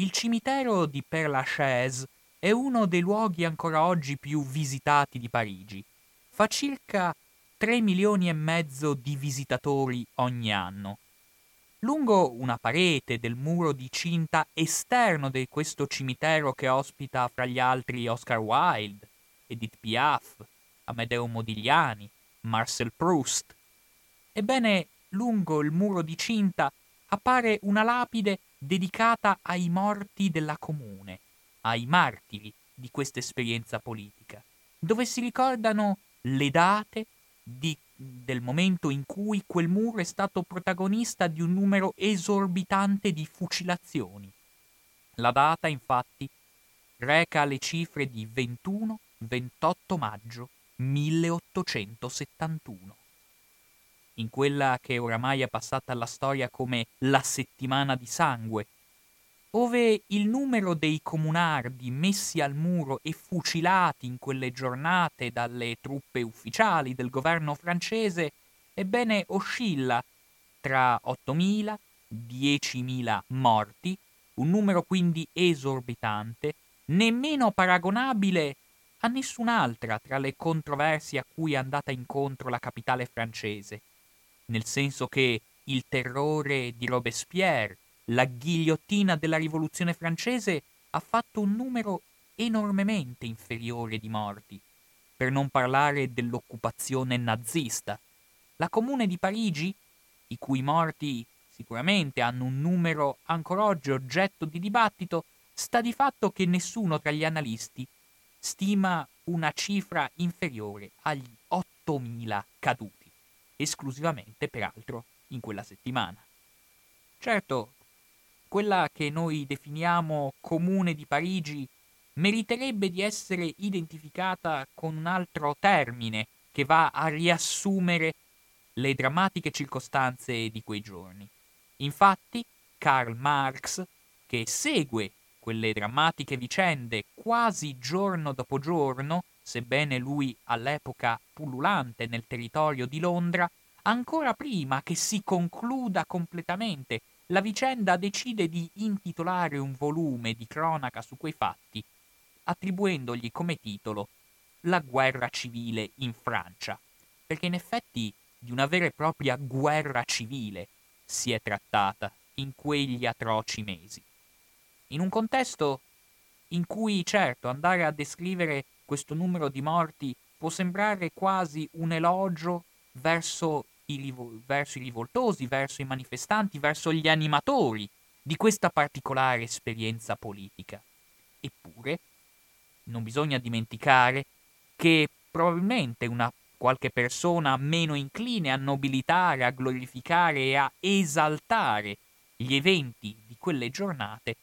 il cimitero di Père Lachaise è uno dei luoghi ancora oggi più visitati di Parigi. Fa circa 3 milioni e mezzo di visitatori ogni anno. Lungo una parete del muro di cinta esterno di questo cimitero che ospita fra gli altri Oscar Wilde, Edith Piaf, Amedeo Modigliani, Marcel Proust. Ebbene, lungo il muro di cinta appare una lapide dedicata ai morti della comune, ai martiri di questa esperienza politica, dove si ricordano le date di del momento in cui quel muro è stato protagonista di un numero esorbitante di fucilazioni. La data, infatti, reca le cifre di 21-28 maggio 1871. In quella che oramai è passata alla storia come la settimana di sangue ove il numero dei comunardi messi al muro e fucilati in quelle giornate dalle truppe ufficiali del governo francese, ebbene oscilla tra 8.000 10.000 morti, un numero quindi esorbitante, nemmeno paragonabile a nessun'altra tra le controversie a cui è andata incontro la capitale francese, nel senso che il terrore di Robespierre, la ghigliottina della rivoluzione francese ha fatto un numero enormemente inferiore di morti, per non parlare dell'occupazione nazista. La Comune di Parigi, i cui morti sicuramente hanno un numero ancora oggi oggetto di dibattito, sta di fatto che nessuno tra gli analisti stima una cifra inferiore agli 8.000 caduti, esclusivamente peraltro in quella settimana. Certo, quella che noi definiamo comune di Parigi, meriterebbe di essere identificata con un altro termine che va a riassumere le drammatiche circostanze di quei giorni. Infatti, Karl Marx, che segue quelle drammatiche vicende quasi giorno dopo giorno, sebbene lui all'epoca pullulante nel territorio di Londra, ancora prima che si concluda completamente la vicenda decide di intitolare un volume di cronaca su quei fatti, attribuendogli come titolo La guerra civile in Francia, perché in effetti di una vera e propria guerra civile si è trattata in quegli atroci mesi. In un contesto in cui, certo, andare a descrivere questo numero di morti può sembrare quasi un elogio verso i verso i rivoltosi, verso i manifestanti, verso gli animatori di questa particolare esperienza politica. Eppure, non bisogna dimenticare che probabilmente una qualche persona meno incline a nobilitare, a glorificare e a esaltare gli eventi di quelle giornate,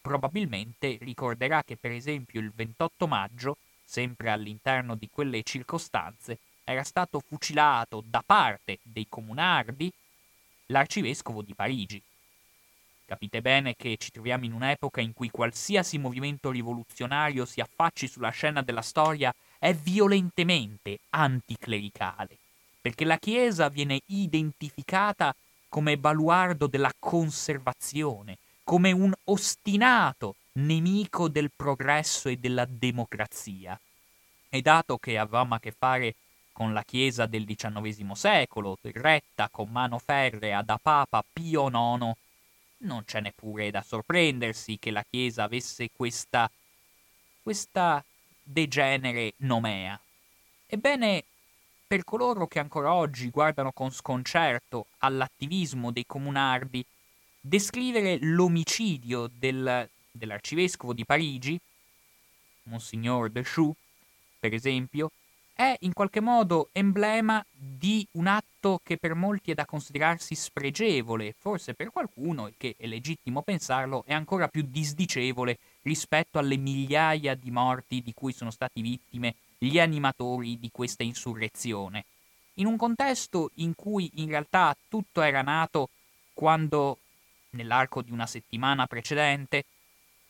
probabilmente ricorderà che per esempio il 28 maggio, sempre all'interno di quelle circostanze, era stato fucilato da parte dei comunardi l'arcivescovo di Parigi. Capite bene che ci troviamo in un'epoca in cui qualsiasi movimento rivoluzionario si affacci sulla scena della storia è violentemente anticlericale, perché la Chiesa viene identificata come baluardo della conservazione, come un ostinato nemico del progresso e della democrazia. E dato che avevamo a che fare con la Chiesa del XIX secolo, retta con mano ferrea da Papa Pio IX, non c'è neppure da sorprendersi che la Chiesa avesse questa, questa degenere nomea. Ebbene, per coloro che ancora oggi guardano con sconcerto all'attivismo dei comunardi, descrivere l'omicidio del, dell'arcivescovo di Parigi, Monsignor de Choux, per esempio, è in qualche modo emblema di un atto che per molti è da considerarsi spregevole, forse per qualcuno, e che è legittimo pensarlo, è ancora più disdicevole rispetto alle migliaia di morti di cui sono stati vittime gli animatori di questa insurrezione. In un contesto in cui in realtà tutto era nato quando, nell'arco di una settimana precedente,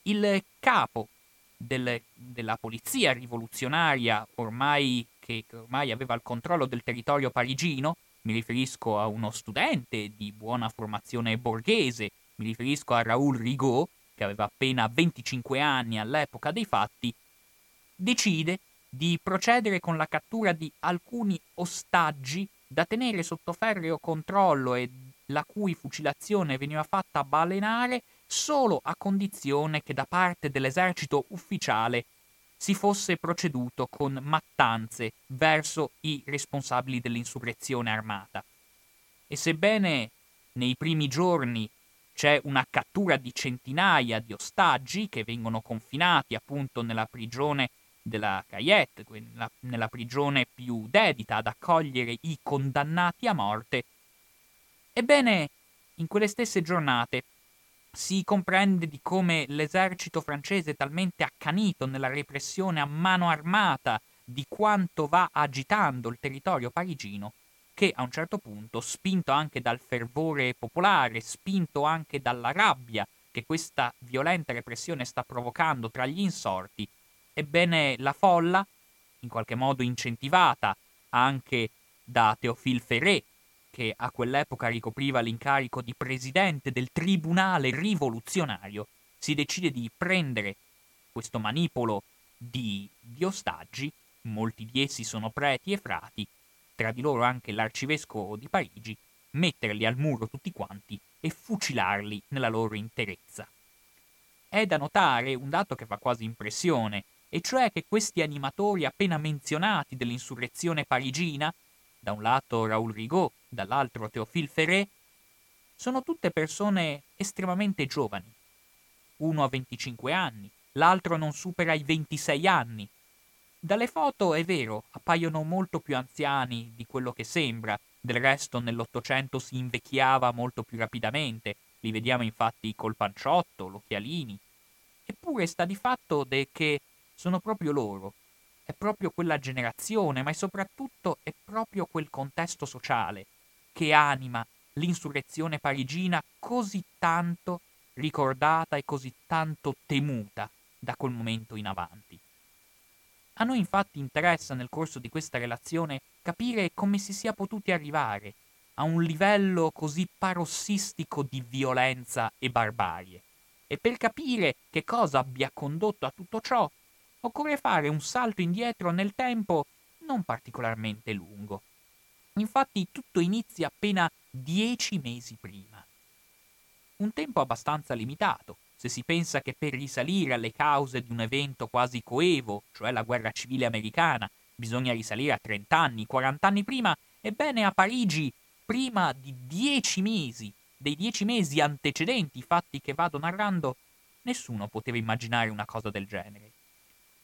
il capo del, della polizia rivoluzionaria ormai che ormai aveva il controllo del territorio parigino, mi riferisco a uno studente di buona formazione borghese, mi riferisco a Raoul Rigaud, che che aveva appena 25 anni all'epoca dei fatti, decide di procedere con la cattura di alcuni ostaggi da tenere sotto ferreo controllo e la cui fucilazione veniva fatta balenare solo a condizione che da parte dell'esercito ufficiale si fosse proceduto con mattanze verso i responsabili dell'insurrezione armata. E sebbene nei primi giorni c'è una cattura di centinaia di ostaggi che vengono confinati appunto nella prigione della Cayette, nella, nella prigione più dedita ad accogliere i condannati a morte, ebbene, in quelle stesse giornate si comprende di come l'esercito francese talmente accanito nella repressione a mano armata di quanto va agitando il territorio parigino, che a un certo punto, spinto anche dal fervore popolare, spinto anche dalla rabbia che questa violenta repressione sta provocando tra gli insorti, ebbene la folla, in qualche modo incentivata anche da Théophile Ferré, che a quell'epoca ricopriva l'incarico di presidente del tribunale rivoluzionario, si decide di prendere questo manipolo di, di ostaggi, molti di essi sono preti e frati, tra di loro anche l'arcivescovo di Parigi, metterli al muro tutti quanti e fucilarli nella loro interezza. È da notare un dato che fa quasi impressione, e cioè che questi animatori appena menzionati dell'insurrezione parigina da un lato Raoul Rigaud, dall'altro Théophile Ferré, sono tutte persone estremamente giovani. Uno ha 25 anni, l'altro non supera i 26 anni. Dalle foto, è vero, appaiono molto più anziani di quello che sembra, del resto nell'Ottocento si invecchiava molto più rapidamente, li vediamo infatti col panciotto, l'occhialini. Eppure sta di fatto che sono proprio loro, è proprio quella generazione, ma soprattutto è proprio quel contesto sociale che anima l'insurrezione parigina così tanto ricordata e così tanto temuta da quel momento in avanti. A noi infatti interessa nel corso di questa relazione capire come si sia potuti arrivare a un livello così parossistico di violenza e barbarie. E per capire che cosa abbia condotto a tutto ciò, occorre fare un salto indietro nel tempo non particolarmente lungo. Infatti tutto inizia appena dieci mesi prima. Un tempo abbastanza limitato, se si pensa che per risalire alle cause di un evento quasi coevo, cioè la guerra civile americana, bisogna risalire a 30 anni, 40 anni prima, ebbene a Parigi, prima di dieci mesi, dei dieci mesi antecedenti i fatti che vado narrando, nessuno poteva immaginare una cosa del genere.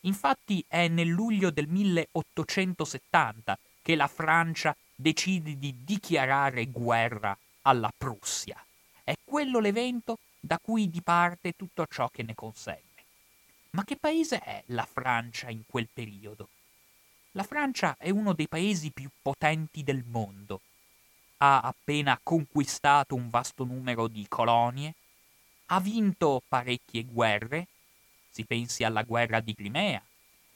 Infatti è nel luglio del 1870 che la Francia decide di dichiarare guerra alla Prussia. È quello l'evento da cui diparte tutto ciò che ne consegue. Ma che paese è la Francia in quel periodo? La Francia è uno dei paesi più potenti del mondo. Ha appena conquistato un vasto numero di colonie, ha vinto parecchie guerre si pensi alla guerra di Crimea,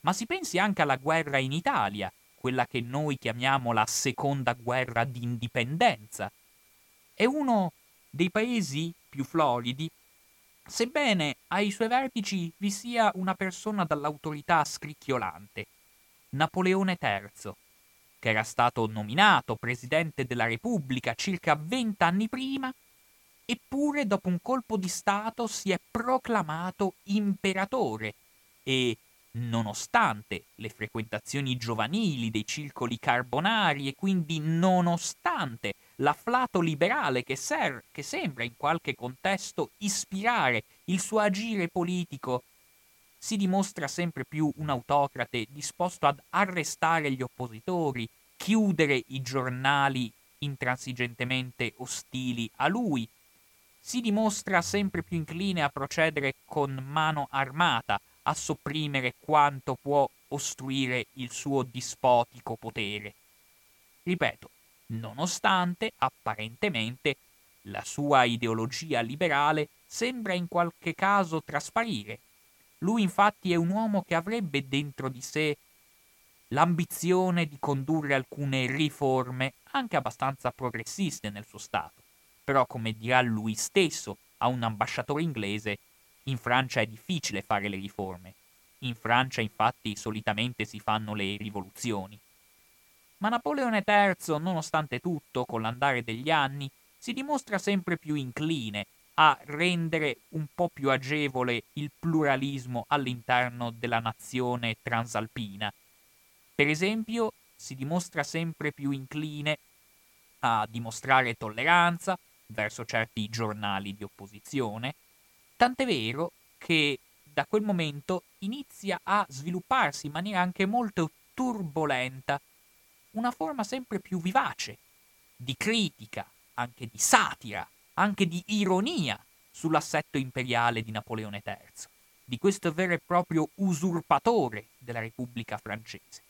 ma si pensi anche alla guerra in Italia, quella che noi chiamiamo la seconda guerra d'indipendenza. È uno dei paesi più floridi, sebbene ai suoi vertici vi sia una persona dall'autorità scricchiolante, Napoleone III, che era stato nominato presidente della Repubblica circa vent'anni prima Eppure dopo un colpo di Stato si è proclamato imperatore e, nonostante le frequentazioni giovanili dei circoli carbonari e quindi nonostante l'afflato liberale che, ser- che sembra in qualche contesto ispirare il suo agire politico, si dimostra sempre più un autocrate disposto ad arrestare gli oppositori, chiudere i giornali intransigentemente ostili a lui. Si dimostra sempre più incline a procedere con mano armata, a sopprimere quanto può ostruire il suo dispotico potere. Ripeto, nonostante apparentemente la sua ideologia liberale sembra in qualche caso trasparire. Lui infatti è un uomo che avrebbe dentro di sé l'ambizione di condurre alcune riforme anche abbastanza progressiste nel suo Stato però come dirà lui stesso a un ambasciatore inglese, In Francia è difficile fare le riforme. In Francia infatti solitamente si fanno le rivoluzioni. Ma Napoleone III, nonostante tutto, con l'andare degli anni, si dimostra sempre più incline a rendere un po' più agevole il pluralismo all'interno della nazione transalpina. Per esempio, si dimostra sempre più incline a dimostrare tolleranza verso certi giornali di opposizione, tant'è vero che da quel momento inizia a svilupparsi in maniera anche molto turbolenta una forma sempre più vivace di critica, anche di satira, anche di ironia sull'assetto imperiale di Napoleone III, di questo vero e proprio usurpatore della Repubblica francese.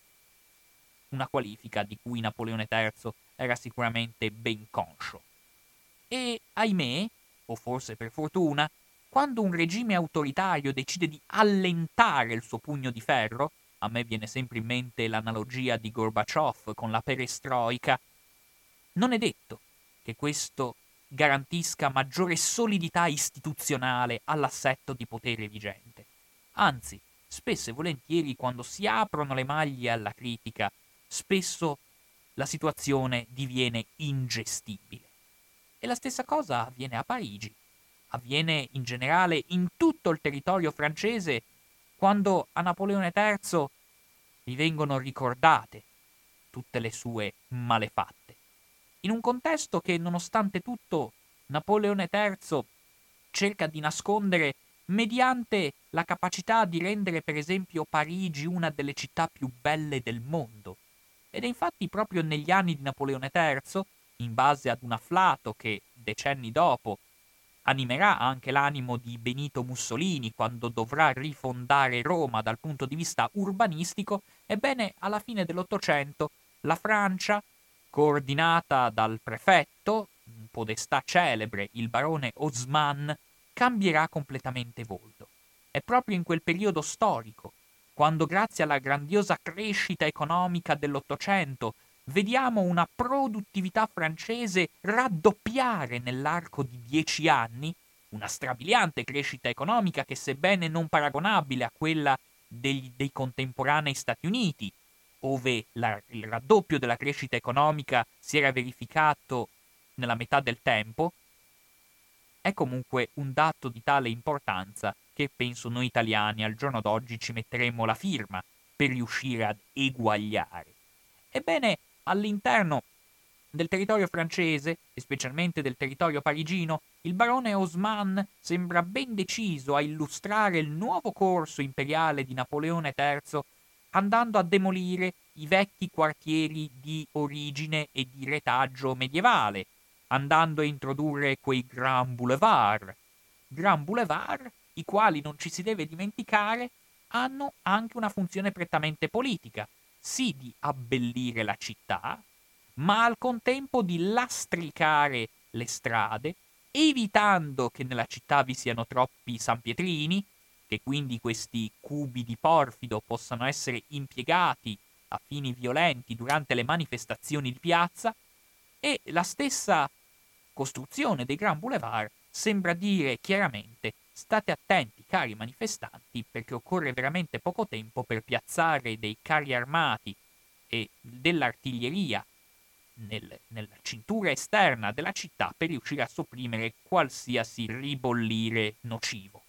Una qualifica di cui Napoleone III era sicuramente ben conscio. E, ahimè, o forse per fortuna, quando un regime autoritario decide di allentare il suo pugno di ferro, a me viene sempre in mente l'analogia di Gorbaciov con la perestroica, non è detto che questo garantisca maggiore solidità istituzionale all'assetto di potere vigente. Anzi, spesso e volentieri quando si aprono le maglie alla critica, spesso la situazione diviene ingestibile. E la stessa cosa avviene a Parigi, avviene in generale in tutto il territorio francese quando a Napoleone III gli vengono ricordate tutte le sue malefatte in un contesto che, nonostante tutto, Napoleone III cerca di nascondere mediante la capacità di rendere, per esempio, Parigi una delle città più belle del mondo. Ed è infatti proprio negli anni di Napoleone III, in base ad un afflato che decenni dopo animerà anche l'animo di Benito Mussolini quando dovrà rifondare Roma dal punto di vista urbanistico, ebbene alla fine dell'Ottocento la Francia coordinata dal prefetto, un podestà celebre, il barone Osman, cambierà completamente volto. È proprio in quel periodo storico, quando grazie alla grandiosa crescita economica dell'Ottocento vediamo una produttività francese raddoppiare nell'arco di dieci anni, una strabiliante crescita economica che sebbene non paragonabile a quella degli, dei contemporanei Stati Uniti, ove la, il raddoppio della crescita economica si era verificato nella metà del tempo, è comunque un dato di tale importanza che penso noi italiani al giorno d'oggi ci metteremo la firma per riuscire ad eguagliare. Ebbene, all'interno del territorio francese, e specialmente del territorio parigino, il barone Osman sembra ben deciso a illustrare il nuovo corso imperiale di Napoleone III andando a demolire i vecchi quartieri di origine e di retaggio medievale, andando a introdurre quei Grand Boulevard. Grand Boulevard, i quali non ci si deve dimenticare, hanno anche una funzione prettamente politica, sì di abbellire la città, ma al contempo di lastricare le strade, evitando che nella città vi siano troppi sanpietrini, che quindi questi cubi di porfido possano essere impiegati a fini violenti durante le manifestazioni di piazza. E la stessa costruzione dei Grand Boulevard sembra dire chiaramente state attenti cari manifestanti perché occorre veramente poco tempo per piazzare dei carri armati e dell'artiglieria nel, nella cintura esterna della città per riuscire a sopprimere qualsiasi ribollire nocivo.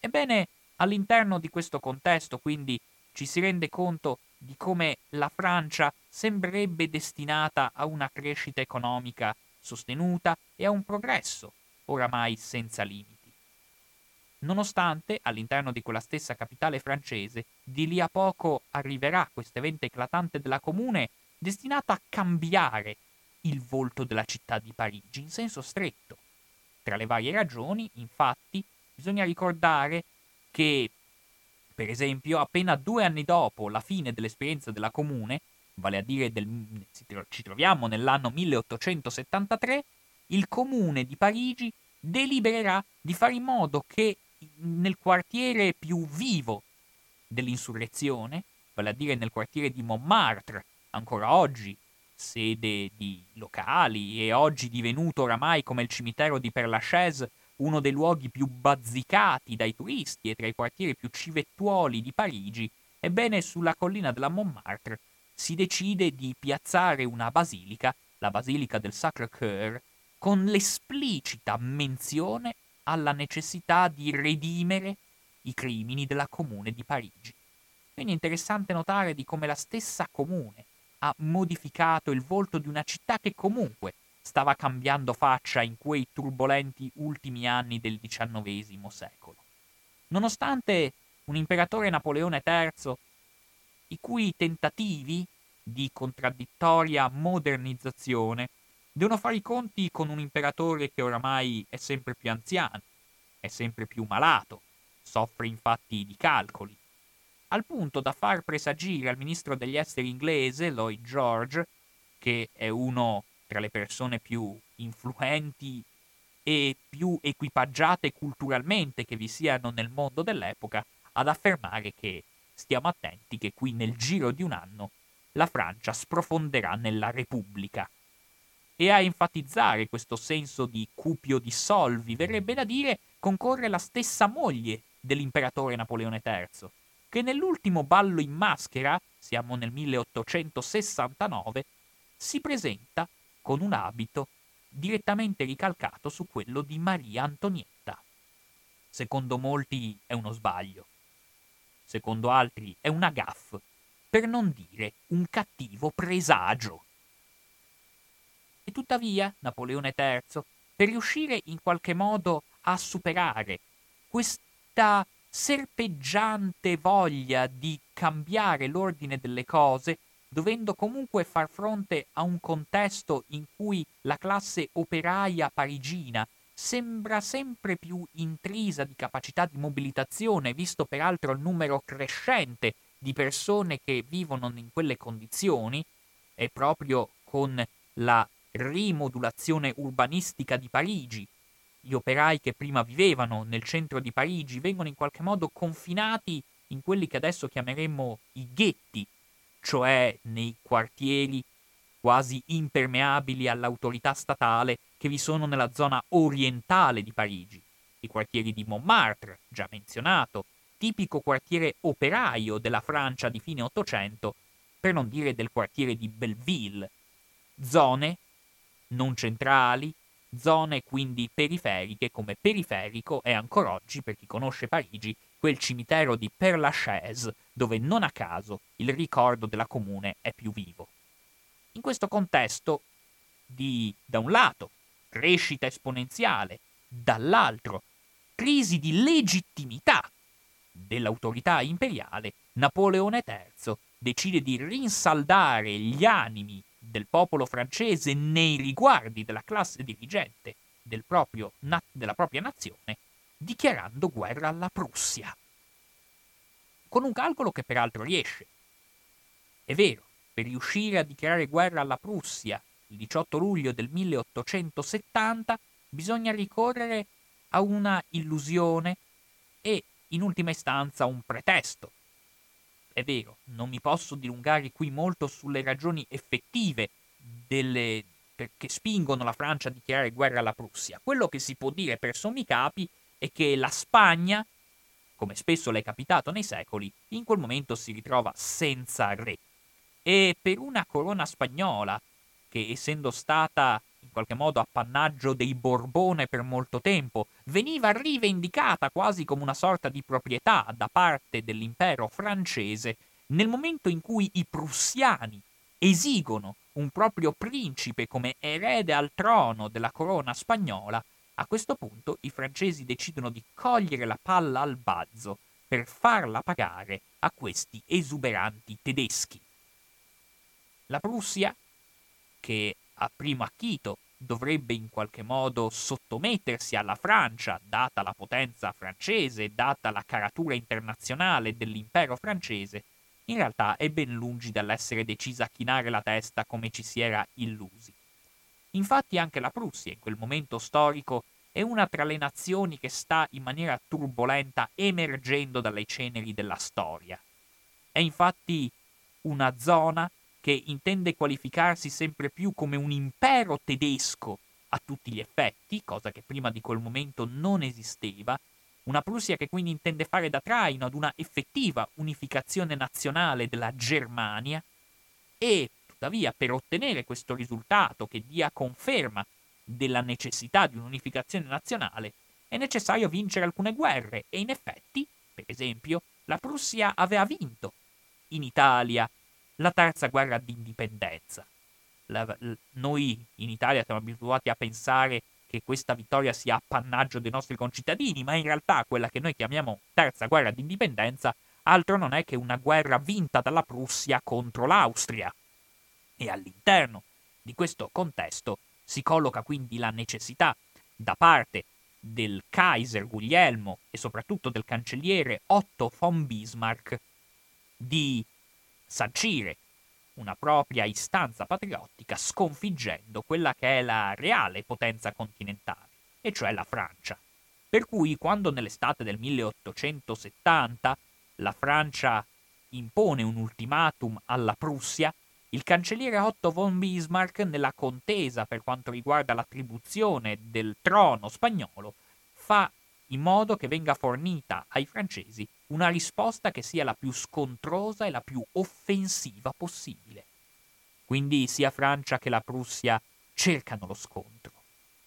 Ebbene, all'interno di questo contesto, quindi, ci si rende conto di come la Francia sembrerebbe destinata a una crescita economica sostenuta e a un progresso oramai senza limiti. Nonostante, all'interno di quella stessa capitale francese, di lì a poco arriverà questo evento eclatante della comune destinato a cambiare il volto della città di Parigi in senso stretto. Tra le varie ragioni, infatti, bisogna ricordare che, per esempio, appena due anni dopo la fine dell'esperienza della comune, vale a dire del, ci troviamo nell'anno 1873, il comune di Parigi delibererà di fare in modo che nel quartiere più vivo dell'insurrezione, vale a dire nel quartiere di Montmartre, ancora oggi sede di locali e oggi divenuto oramai come il cimitero di Père Lachaise uno dei luoghi più bazzicati dai turisti e tra i quartieri più civettuoli di Parigi, ebbene sulla collina della Montmartre si decide di piazzare una basilica, la Basilica del Sacré-Cœur, con l'esplicita menzione alla necessità di redimere i crimini della comune di Parigi. Quindi è interessante notare di come la stessa comune ha modificato il volto di una città che comunque stava cambiando faccia in quei turbolenti ultimi anni del XIX secolo. Nonostante un imperatore Napoleone III, i cui tentativi di contraddittoria modernizzazione devono fare i conti con un imperatore che oramai è sempre più anziano, è sempre più malato, soffre infatti di calcoli, al punto da far presagire al ministro degli esteri inglese, Lloyd George, che è uno tra le persone più influenti e più equipaggiate culturalmente che vi siano nel mondo dell'epoca, ad affermare che stiamo attenti che qui nel giro di un anno la Francia sprofonderà nella Repubblica. E a enfatizzare questo senso di cupio di solvi, verrebbe da dire, concorre la stessa moglie dell'imperatore Napoleone III, che nell'ultimo ballo in maschera, siamo nel 1869, si presenta con un abito direttamente ricalcato su quello di Maria Antonietta. Secondo molti è uno sbaglio, secondo altri è una gaffe, per non dire un cattivo presagio. E tuttavia Napoleone III, per riuscire in qualche modo a superare questa serpeggiante voglia di cambiare l'ordine delle cose, dovendo comunque far fronte a un contesto in cui la classe operaia parigina sembra sempre più intrisa di capacità di mobilitazione, visto peraltro il numero crescente di persone che vivono in quelle condizioni, e proprio con la rimodulazione urbanistica di Parigi, gli operai che prima vivevano nel centro di Parigi vengono in qualche modo confinati in quelli che adesso chiameremmo i ghetti, cioè nei quartieri quasi impermeabili all'autorità statale che vi sono nella zona orientale di Parigi, i quartieri di Montmartre, già menzionato, tipico quartiere operaio della Francia di fine Ottocento, per non dire del quartiere di Belleville, zone non centrali, zone quindi periferiche come periferico è ancora oggi, per chi conosce Parigi, quel cimitero di Père Lachaise, dove non a caso il ricordo della comune è più vivo. In questo contesto di, da un lato, crescita esponenziale, dall'altro, crisi di legittimità dell'autorità imperiale, Napoleone III decide di rinsaldare gli animi del popolo francese nei riguardi della classe dirigente del proprio, della propria nazione, dichiarando guerra alla Prussia. Con un calcolo che peraltro riesce. È vero, per riuscire a dichiarare guerra alla Prussia il 18 luglio del 1870 bisogna ricorrere a una illusione e, in ultima istanza, un pretesto. È vero, non mi posso dilungare qui molto sulle ragioni effettive delle, che spingono la Francia a dichiarare guerra alla Prussia. Quello che si può dire per sommi capi è che la Spagna, come spesso le è capitato nei secoli, in quel momento si ritrova senza re. E per una corona spagnola, che essendo stata in qualche modo appannaggio dei Borbone per molto tempo, veniva rivendicata quasi come una sorta di proprietà da parte dell'impero francese, nel momento in cui i prussiani esigono un proprio principe come erede al trono della corona spagnola, a questo punto i francesi decidono di cogliere la palla al bazzo per farla pagare a questi esuberanti tedeschi. La Prussia, che a primo acchito dovrebbe in qualche modo sottomettersi alla Francia, data la potenza francese, data la caratura internazionale dell'impero francese, in realtà è ben lungi dall'essere decisa a chinare la testa come ci si era illusi. Infatti anche la Prussia in quel momento storico è una tra le nazioni che sta in maniera turbolenta emergendo dalle ceneri della storia. È infatti una zona che intende qualificarsi sempre più come un impero tedesco a tutti gli effetti, cosa che prima di quel momento non esisteva, una Prussia che quindi intende fare da traino ad una effettiva unificazione nazionale della Germania e tuttavia per ottenere questo risultato che dia conferma della necessità di un'unificazione nazionale è necessario vincere alcune guerre e in effetti, per esempio, la Prussia aveva vinto in Italia la terza guerra d'indipendenza. La, l- noi in Italia siamo abituati a pensare che questa vittoria sia appannaggio dei nostri concittadini, ma in realtà quella che noi chiamiamo terza guerra d'indipendenza altro non è che una guerra vinta dalla Prussia contro l'Austria. E all'interno di questo contesto si colloca quindi la necessità da parte del Kaiser Guglielmo e soprattutto del cancelliere Otto von Bismarck di sancire una propria istanza patriottica sconfiggendo quella che è la reale potenza continentale, e cioè la Francia. Per cui quando nell'estate del 1870 la Francia impone un ultimatum alla Prussia, il cancelliere Otto von Bismarck, nella contesa per quanto riguarda l'attribuzione del trono spagnolo, fa in modo che venga fornita ai francesi una risposta che sia la più scontrosa e la più offensiva possibile. Quindi sia Francia che la Prussia cercano lo scontro,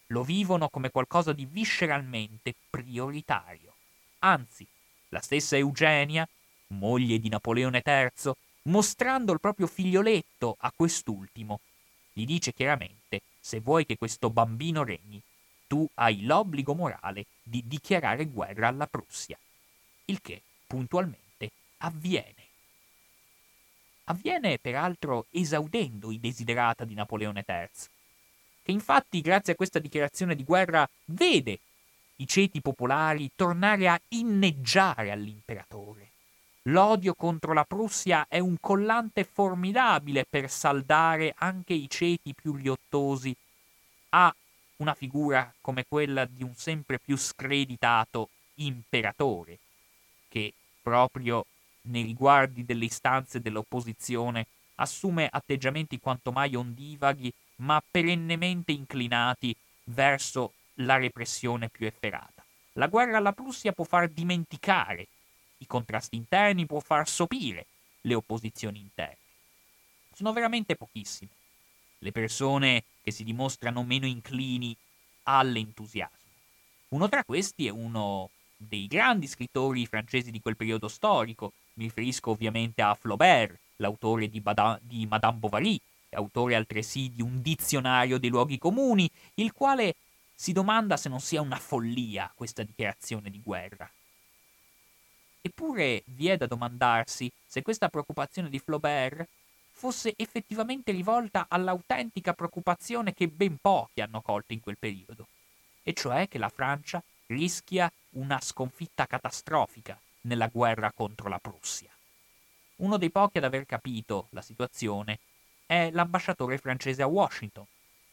lo vivono come qualcosa di visceralmente prioritario. Anzi, la stessa Eugenia, moglie di Napoleone III, mostrando il proprio figlioletto a quest'ultimo, gli dice chiaramente, se vuoi che questo bambino regni, tu hai l'obbligo morale di dichiarare guerra alla Prussia. Il che, puntualmente, avviene. Avviene peraltro esaudendo i desiderata di Napoleone III, che infatti grazie a questa dichiarazione di guerra vede i ceti popolari tornare a inneggiare all'imperatore. L'odio contro la Prussia è un collante formidabile per saldare anche i ceti più liottosi a una figura come quella di un sempre più screditato imperatore, che proprio nei riguardi delle istanze dell'opposizione assume atteggiamenti quanto mai ondivaghi, ma perennemente inclinati verso la repressione più efferata. La guerra alla Prussia può far dimenticare i contrasti interni, può far sopire le opposizioni interne. Sono veramente pochissime le persone che si dimostrano meno inclini all'entusiasmo. Uno tra questi è uno dei grandi scrittori francesi di quel periodo storico, mi riferisco ovviamente a Flaubert, l'autore di, Bada- di Madame Bovary, autore altresì di un dizionario dei luoghi comuni, il quale si domanda se non sia una follia questa dichiarazione di guerra. Eppure vi è da domandarsi se questa preoccupazione di Flaubert fosse effettivamente rivolta all'autentica preoccupazione che ben pochi hanno colto in quel periodo, e cioè che la Francia rischia una sconfitta catastrofica nella guerra contro la Prussia. Uno dei pochi ad aver capito la situazione è l'ambasciatore francese a Washington,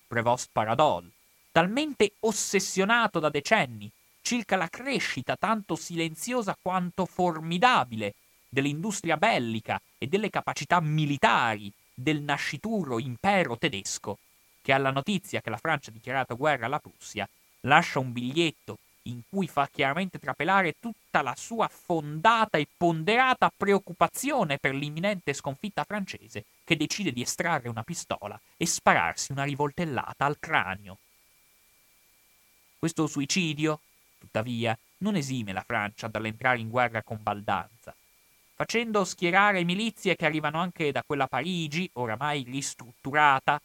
Prevost Paradol, talmente ossessionato da decenni circa la crescita tanto silenziosa quanto formidabile dell'industria bellica e delle capacità militari del nascituro impero tedesco, che alla notizia che la Francia ha dichiarato guerra alla Prussia lascia un biglietto in cui fa chiaramente trapelare tutta la sua fondata e ponderata preoccupazione per l'imminente sconfitta francese, che decide di estrarre una pistola e spararsi una rivoltellata al cranio. Questo suicidio, tuttavia, non esime la Francia dall'entrare in guerra con baldanza facendo schierare milizie che arrivano anche da quella Parigi, oramai ristrutturata,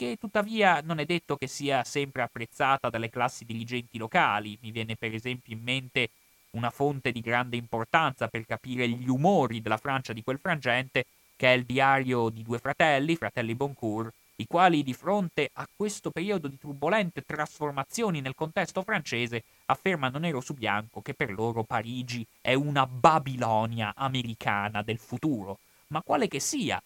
che tuttavia non è detto che sia sempre apprezzata dalle classi dirigenti locali. Mi viene per esempio in mente una fonte di grande importanza per capire gli umori della Francia di quel frangente, che è il diario di due fratelli, fratelli Boncourt, i quali di fronte a questo periodo di turbolente trasformazioni nel contesto francese affermano nero su bianco che per loro Parigi è una Babilonia americana del futuro. Ma quale che sia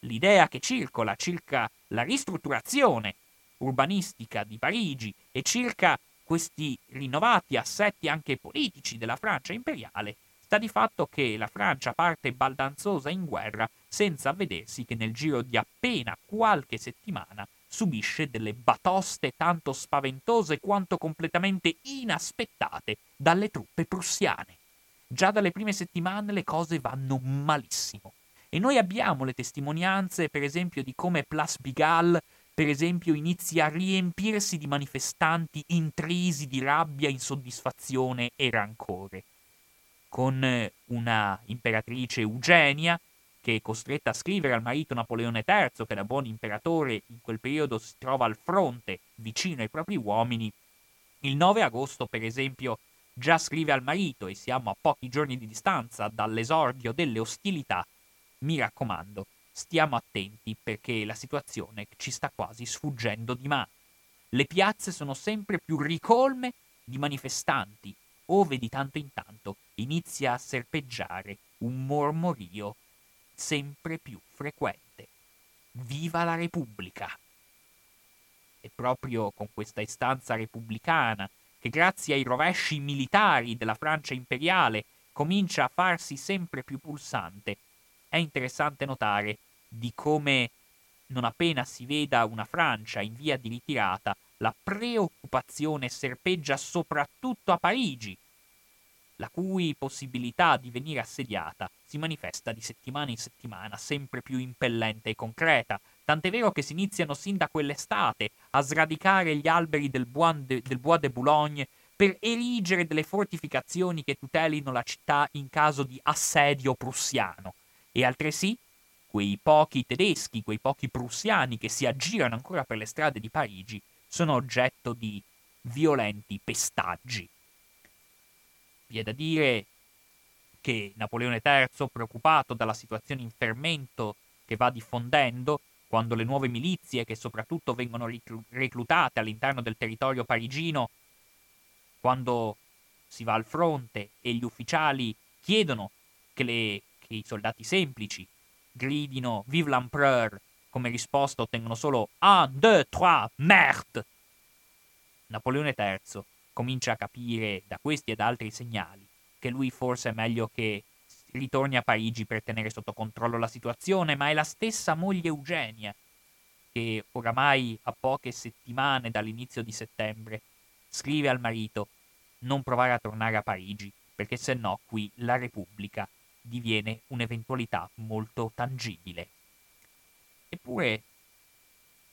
l'idea che circola circa la ristrutturazione urbanistica di Parigi e circa questi rinnovati assetti anche politici della Francia imperiale, sta di fatto che la Francia parte baldanzosa in guerra senza avvedersi che nel giro di appena qualche settimana subisce delle batoste tanto spaventose quanto completamente inaspettate dalle truppe prussiane. Già dalle prime settimane le cose vanno malissimo. E noi abbiamo le testimonianze, per esempio, di come Place Bigal, per esempio, inizia a riempirsi di manifestanti intrisi di rabbia, insoddisfazione e rancore. Con una imperatrice Eugenia che è costretta a scrivere al marito Napoleone III, che da buon imperatore in quel periodo si trova al fronte, vicino ai propri uomini, il 9 agosto, per esempio, già scrive al marito, e siamo a pochi giorni di distanza dall'esordio delle ostilità, mi raccomando, stiamo attenti perché la situazione ci sta quasi sfuggendo di mano. Le piazze sono sempre più ricolme di manifestanti, ove di tanto in tanto inizia a serpeggiare un mormorio sempre più frequente. Viva la Repubblica! È proprio con questa istanza repubblicana che grazie ai rovesci militari della Francia imperiale comincia a farsi sempre più pulsante. È interessante notare di come non appena si veda una Francia in via di ritirata, la preoccupazione serpeggia soprattutto a Parigi, la cui possibilità di venire assediata si manifesta di settimana in settimana sempre più impellente e concreta, tant'è vero che si iniziano sin da quell'estate a sradicare gli alberi del de, del Bois de Boulogne per erigere delle fortificazioni che tutelino la città in caso di assedio prussiano, e altresì quei pochi tedeschi, quei pochi prussiani che si aggirano ancora per le strade di Parigi, sono oggetto di violenti pestaggi. Vi è da dire che Napoleone III, preoccupato dalla situazione in fermento che va diffondendo, quando le nuove milizie, che soprattutto vengono reclutate all'interno del territorio parigino, quando si va al fronte e gli ufficiali chiedono che, le, che i soldati semplici gridino Vive l'Empereur, come risposta ottengono solo Un, deux, trois, merde! Napoleone III comincia a capire da questi ed altri segnali che lui forse è meglio che ritorni a Parigi per tenere sotto controllo la situazione, ma è la stessa moglie Eugenia che oramai a poche settimane dall'inizio di settembre scrive al marito non provare a tornare a Parigi perché se no qui la Repubblica diviene un'eventualità molto tangibile. Eppure,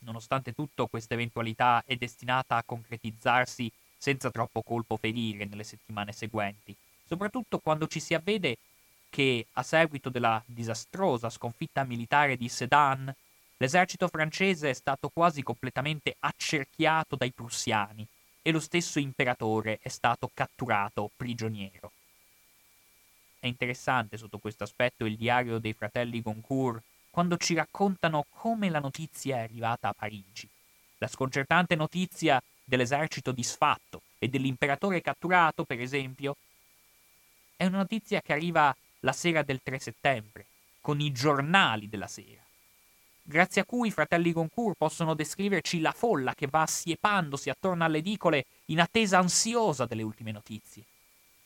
nonostante tutto, questa eventualità è destinata a concretizzarsi senza troppo colpo ferire nelle settimane seguenti, soprattutto quando ci si avvede che, a seguito della disastrosa sconfitta militare di Sedan, l'esercito francese è stato quasi completamente accerchiato dai prussiani e lo stesso imperatore è stato catturato prigioniero. È interessante sotto questo aspetto il diario dei fratelli Goncourt quando ci raccontano come la notizia è arrivata a Parigi. La sconcertante notizia dell'esercito disfatto e dell'imperatore catturato, per esempio, è una notizia che arriva la sera del 3 settembre, con i giornali della sera, grazie a cui i fratelli Goncourt possono descriverci la folla che va assiepandosi attorno alle edicole in attesa ansiosa delle ultime notizie,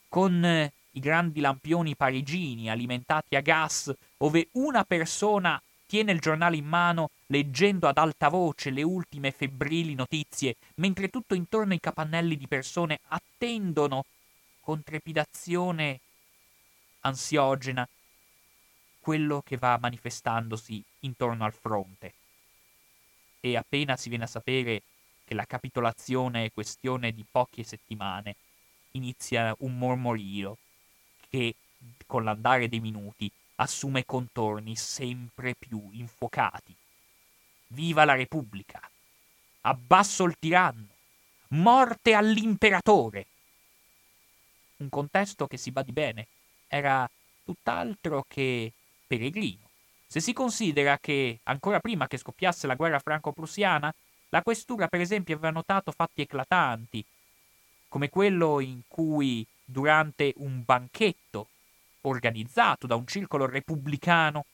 con eh, i grandi lampioni parigini alimentati a gas, dove una persona tiene il giornale in mano leggendo ad alta voce le ultime febbrili notizie, mentre tutto intorno i capannelli di persone attendono con trepidazione ansiogena quello che va manifestandosi intorno al fronte. E appena si viene a sapere che la capitolazione è questione di poche settimane, inizia un mormorio che, con l'andare dei minuti, assume contorni sempre più infuocati. Viva la Repubblica! Abbasso il tiranno! Morte all'imperatore! Un contesto che si badi bene era tutt'altro che peregrino. Se si considera che, ancora prima che scoppiasse la guerra franco-prussiana, la questura, per esempio, aveva notato fatti eclatanti, come quello in cui, durante un banchetto organizzato da un circolo repubblicano,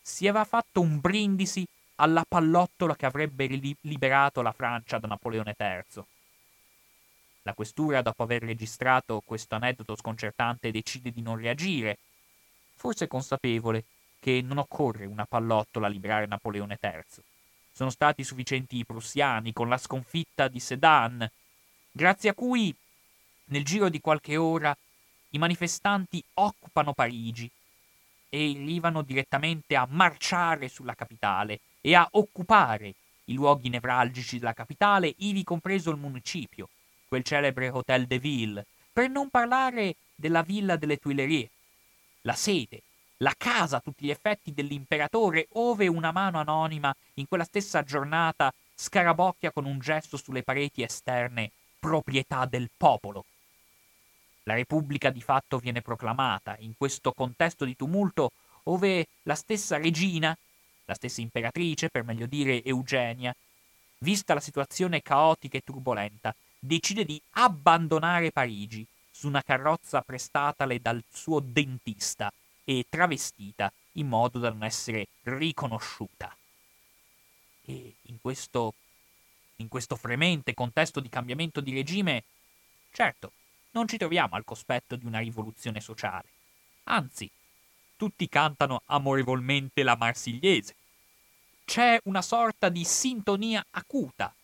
si aveva fatto un brindisi alla pallottola che avrebbe liberato la Francia da Napoleone III. La questura, dopo aver registrato questo aneddoto sconcertante, decide di non reagire, forse consapevole che non occorre una pallottola a liberare Napoleone III. sono stati sufficienti i prussiani con la sconfitta di Sedan, grazie a cui nel giro di qualche ora i manifestanti occupano Parigi e arrivano direttamente a marciare sulla capitale e a occupare i luoghi nevralgici della capitale, ivi compreso il municipio, quel celebre Hotel de Ville, per non parlare della villa delle Tuileries, la sede, la casa a tutti gli effetti dell'imperatore, ove una mano anonima in quella stessa giornata scarabocchia con un gesto sulle pareti esterne proprietà del popolo. La Repubblica di fatto viene proclamata in questo contesto di tumulto ove la stessa regina, la stessa imperatrice, per meglio dire Eugenia, vista la situazione caotica e turbolenta, decide di abbandonare Parigi su una carrozza prestatale dal suo dentista e travestita in modo da non essere riconosciuta. E in questo, in questo fremente contesto di cambiamento di regime, certo, non ci troviamo al cospetto di una rivoluzione sociale. Anzi, tutti cantano amorevolmente la marsigliese. C'è una sorta di sintonia acuta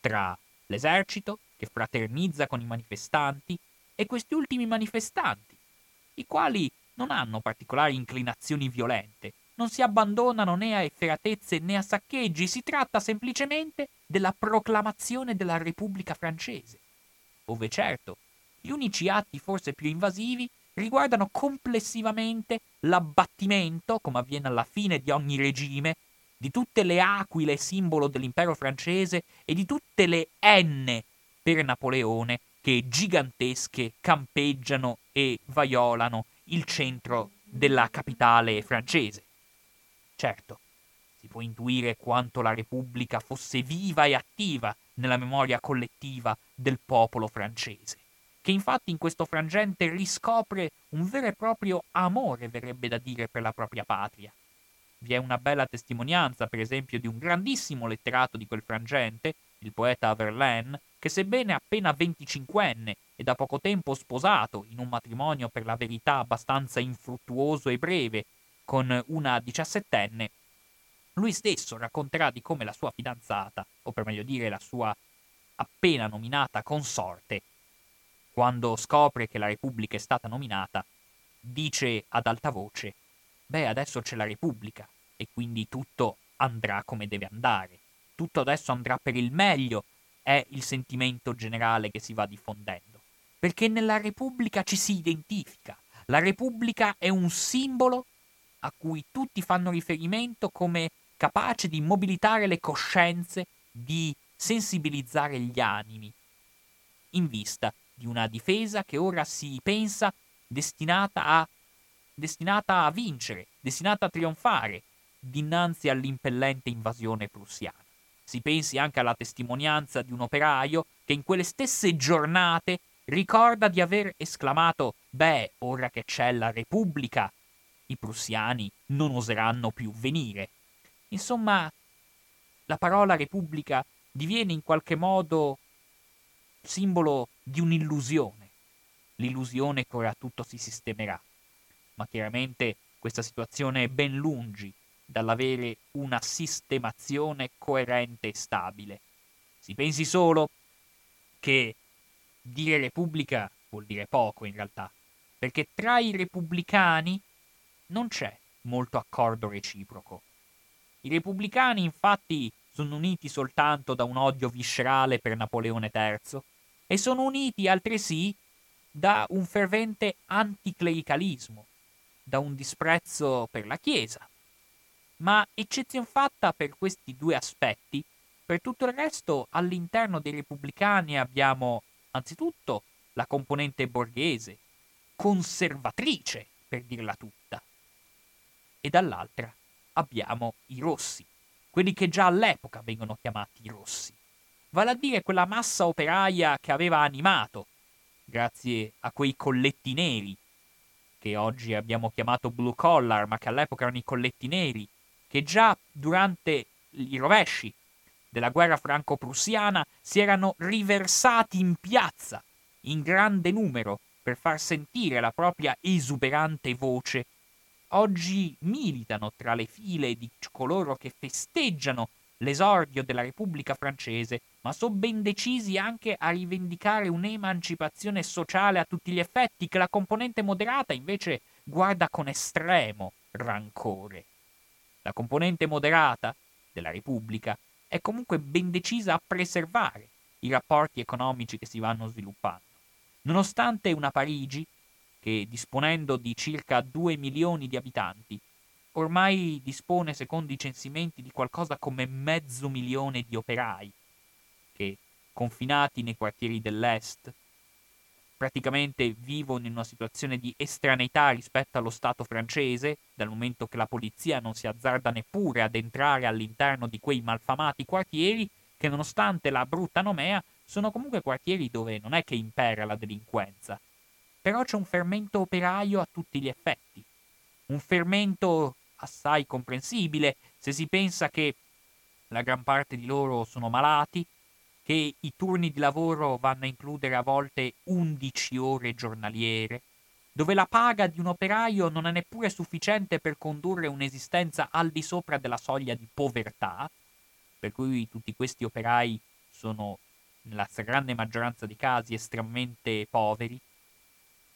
tra l'esercito, che fraternizza con i manifestanti, e questi ultimi manifestanti, i quali non hanno particolari inclinazioni violente, non si abbandonano né a efferatezze né a saccheggi, si tratta semplicemente della proclamazione della Repubblica francese, ove certo gli unici atti forse più invasivi riguardano complessivamente l'abbattimento, come avviene alla fine di ogni regime, di tutte le aquile simbolo dell'impero francese e di tutte le N per Napoleone che gigantesche campeggiano e vaiolano il centro della capitale francese. Certo, si può intuire quanto la Repubblica fosse viva e attiva nella memoria collettiva del popolo francese che infatti in questo frangente riscopre un vero e proprio amore, verrebbe da dire, per la propria patria. Vi è una bella testimonianza, per esempio, di un grandissimo letterato di quel frangente, il poeta Verlaine, che sebbene appena 25enne e da poco tempo sposato in un matrimonio per la verità abbastanza infruttuoso e breve con una diciassettenne, lui stesso racconterà di come la sua fidanzata, o per meglio dire la sua appena nominata consorte, quando scopre che la Repubblica è stata nominata, dice ad alta voce, beh adesso c'è la Repubblica e quindi tutto andrà come deve andare, tutto adesso andrà per il meglio, è il sentimento generale che si va diffondendo, perché nella Repubblica ci si identifica, la Repubblica è un simbolo a cui tutti fanno riferimento come capace di mobilitare le coscienze, di sensibilizzare gli animi, in vista di una difesa che ora si pensa destinata a, destinata a vincere, destinata a trionfare dinanzi all'impellente invasione prussiana. Si pensi anche alla testimonianza di un operaio che in quelle stesse giornate ricorda di aver esclamato Beh, ora che c'è la Repubblica, i prussiani non oseranno più venire. Insomma, la parola Repubblica diviene in qualche modo simbolo di un'illusione, l'illusione che ora tutto si sistemerà. Ma chiaramente questa situazione è ben lungi dall'avere una sistemazione coerente e stabile. Si pensi solo che dire repubblica vuol dire poco in realtà, perché tra i repubblicani non c'è molto accordo reciproco. I repubblicani infatti sono uniti soltanto da un odio viscerale per Napoleone III e sono uniti altresì da un fervente anticlericalismo, da un disprezzo per la Chiesa. Ma eccezion fatta per questi due aspetti, per tutto il resto all'interno dei repubblicani abbiamo anzitutto la componente borghese, conservatrice per dirla tutta, e dall'altra abbiamo i rossi, quelli che già all'epoca vengono chiamati i rossi vale a dire quella massa operaia che aveva animato, grazie a quei colletti neri, che oggi abbiamo chiamato blue collar, ma che all'epoca erano i colletti neri, che già durante i rovesci della guerra franco-prussiana si erano riversati in piazza in grande numero per far sentire la propria esuberante voce, oggi militano tra le file di coloro che festeggiano l'esordio della Repubblica francese, ma sono ben decisi anche a rivendicare un'emancipazione sociale a tutti gli effetti che la componente moderata invece guarda con estremo rancore. La componente moderata della Repubblica è comunque ben decisa a preservare i rapporti economici che si vanno sviluppando, nonostante una Parigi che, disponendo di circa 2 milioni di abitanti, ormai dispone, secondo i censimenti, di qualcosa come mezzo milione di operai, che, confinati nei quartieri dell'Est, praticamente vivono in una situazione di estraneità rispetto allo Stato francese, dal momento che la polizia non si azzarda neppure ad entrare all'interno di quei malfamati quartieri che, nonostante la brutta nomea, sono comunque quartieri dove non è che impera la delinquenza, però c'è un fermento operaio a tutti gli effetti, un fermento assai comprensibile se si pensa che la gran parte di loro sono malati, che i turni di lavoro vanno a includere a volte 11 ore giornaliere, dove la paga di un operaio non è neppure sufficiente per condurre un'esistenza al di sopra della soglia di povertà, per cui tutti questi operai sono nella grande maggioranza dei casi estremamente poveri,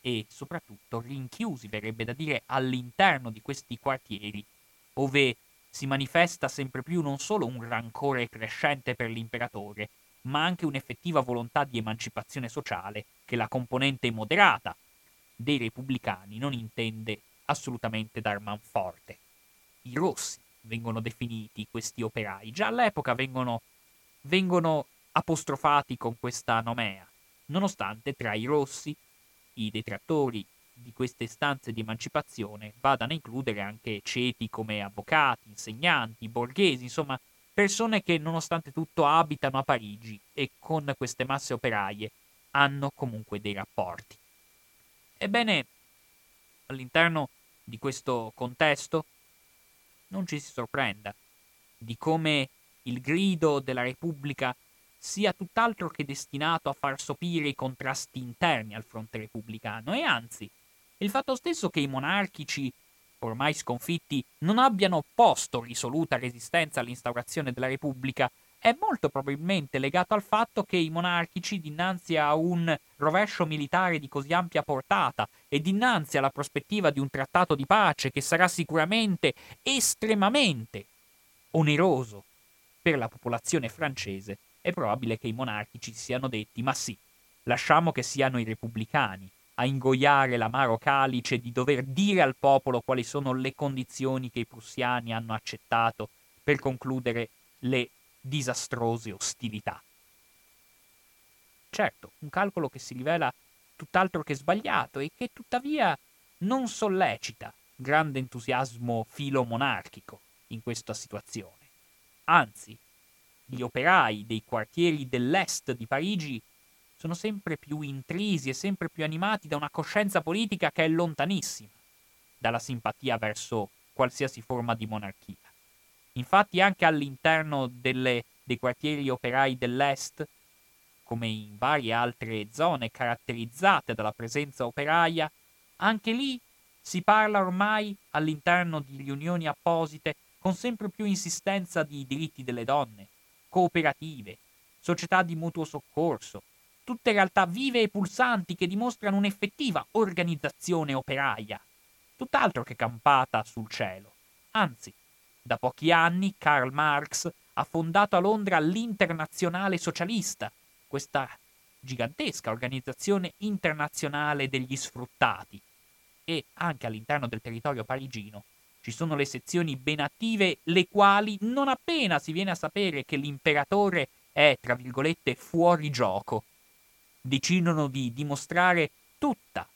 e soprattutto rinchiusi, verrebbe da dire, all'interno di questi quartieri, dove si manifesta sempre più non solo un rancore crescente per l'imperatore, ma anche un'effettiva volontà di emancipazione sociale che la componente moderata dei repubblicani non intende assolutamente dar manforte. I rossi vengono definiti questi operai, già all'epoca vengono, vengono apostrofati con questa nomea, nonostante tra i rossi i detrattori di queste istanze di emancipazione vadano a includere anche ceti come avvocati, insegnanti, borghesi, insomma persone che nonostante tutto abitano a Parigi e con queste masse operaie hanno comunque dei rapporti. Ebbene, all'interno di questo contesto non ci si sorprenda di come il grido della Repubblica sia tutt'altro che destinato a far sopire i contrasti interni al fronte repubblicano e anzi, il fatto stesso che i monarchici, ormai sconfitti, non abbiano opposto risoluta resistenza all'instaurazione della Repubblica. È molto probabilmente legato al fatto che i monarchici, dinanzi a un rovescio militare di così ampia portata e dinanzi alla prospettiva di un trattato di pace che sarà sicuramente estremamente oneroso per la popolazione francese, è probabile che i monarchici si siano detti ma sì, lasciamo che siano i repubblicani a ingoiare l'amaro calice di dover dire al popolo quali sono le condizioni che i prussiani hanno accettato per concludere le disastrose ostilità. Certo, un calcolo che si rivela tutt'altro che sbagliato e che tuttavia non sollecita grande entusiasmo filomonarchico in questa situazione. Anzi, gli operai dei quartieri dell'est di Parigi sono sempre più intrisi e sempre più animati da una coscienza politica che è lontanissima dalla simpatia verso qualsiasi forma di monarchia. Infatti anche all'interno delle, dei quartieri operai dell'est, come in varie altre zone caratterizzate dalla presenza operaia, anche lì si parla ormai all'interno di riunioni apposite con sempre più insistenza di diritti delle donne, cooperative, società di mutuo soccorso, tutte realtà vive e pulsanti che dimostrano un'effettiva organizzazione operaia, tutt'altro che campata sul cielo. Anzi, da pochi anni Karl Marx ha fondato a Londra l'Internazionale Socialista, questa gigantesca organizzazione internazionale degli sfruttati, e anche all'interno del territorio parigino ci sono le sezioni ben attive, le quali, non appena si viene a sapere che l'imperatore è, tra virgolette, fuori gioco, decidono di dimostrare tutta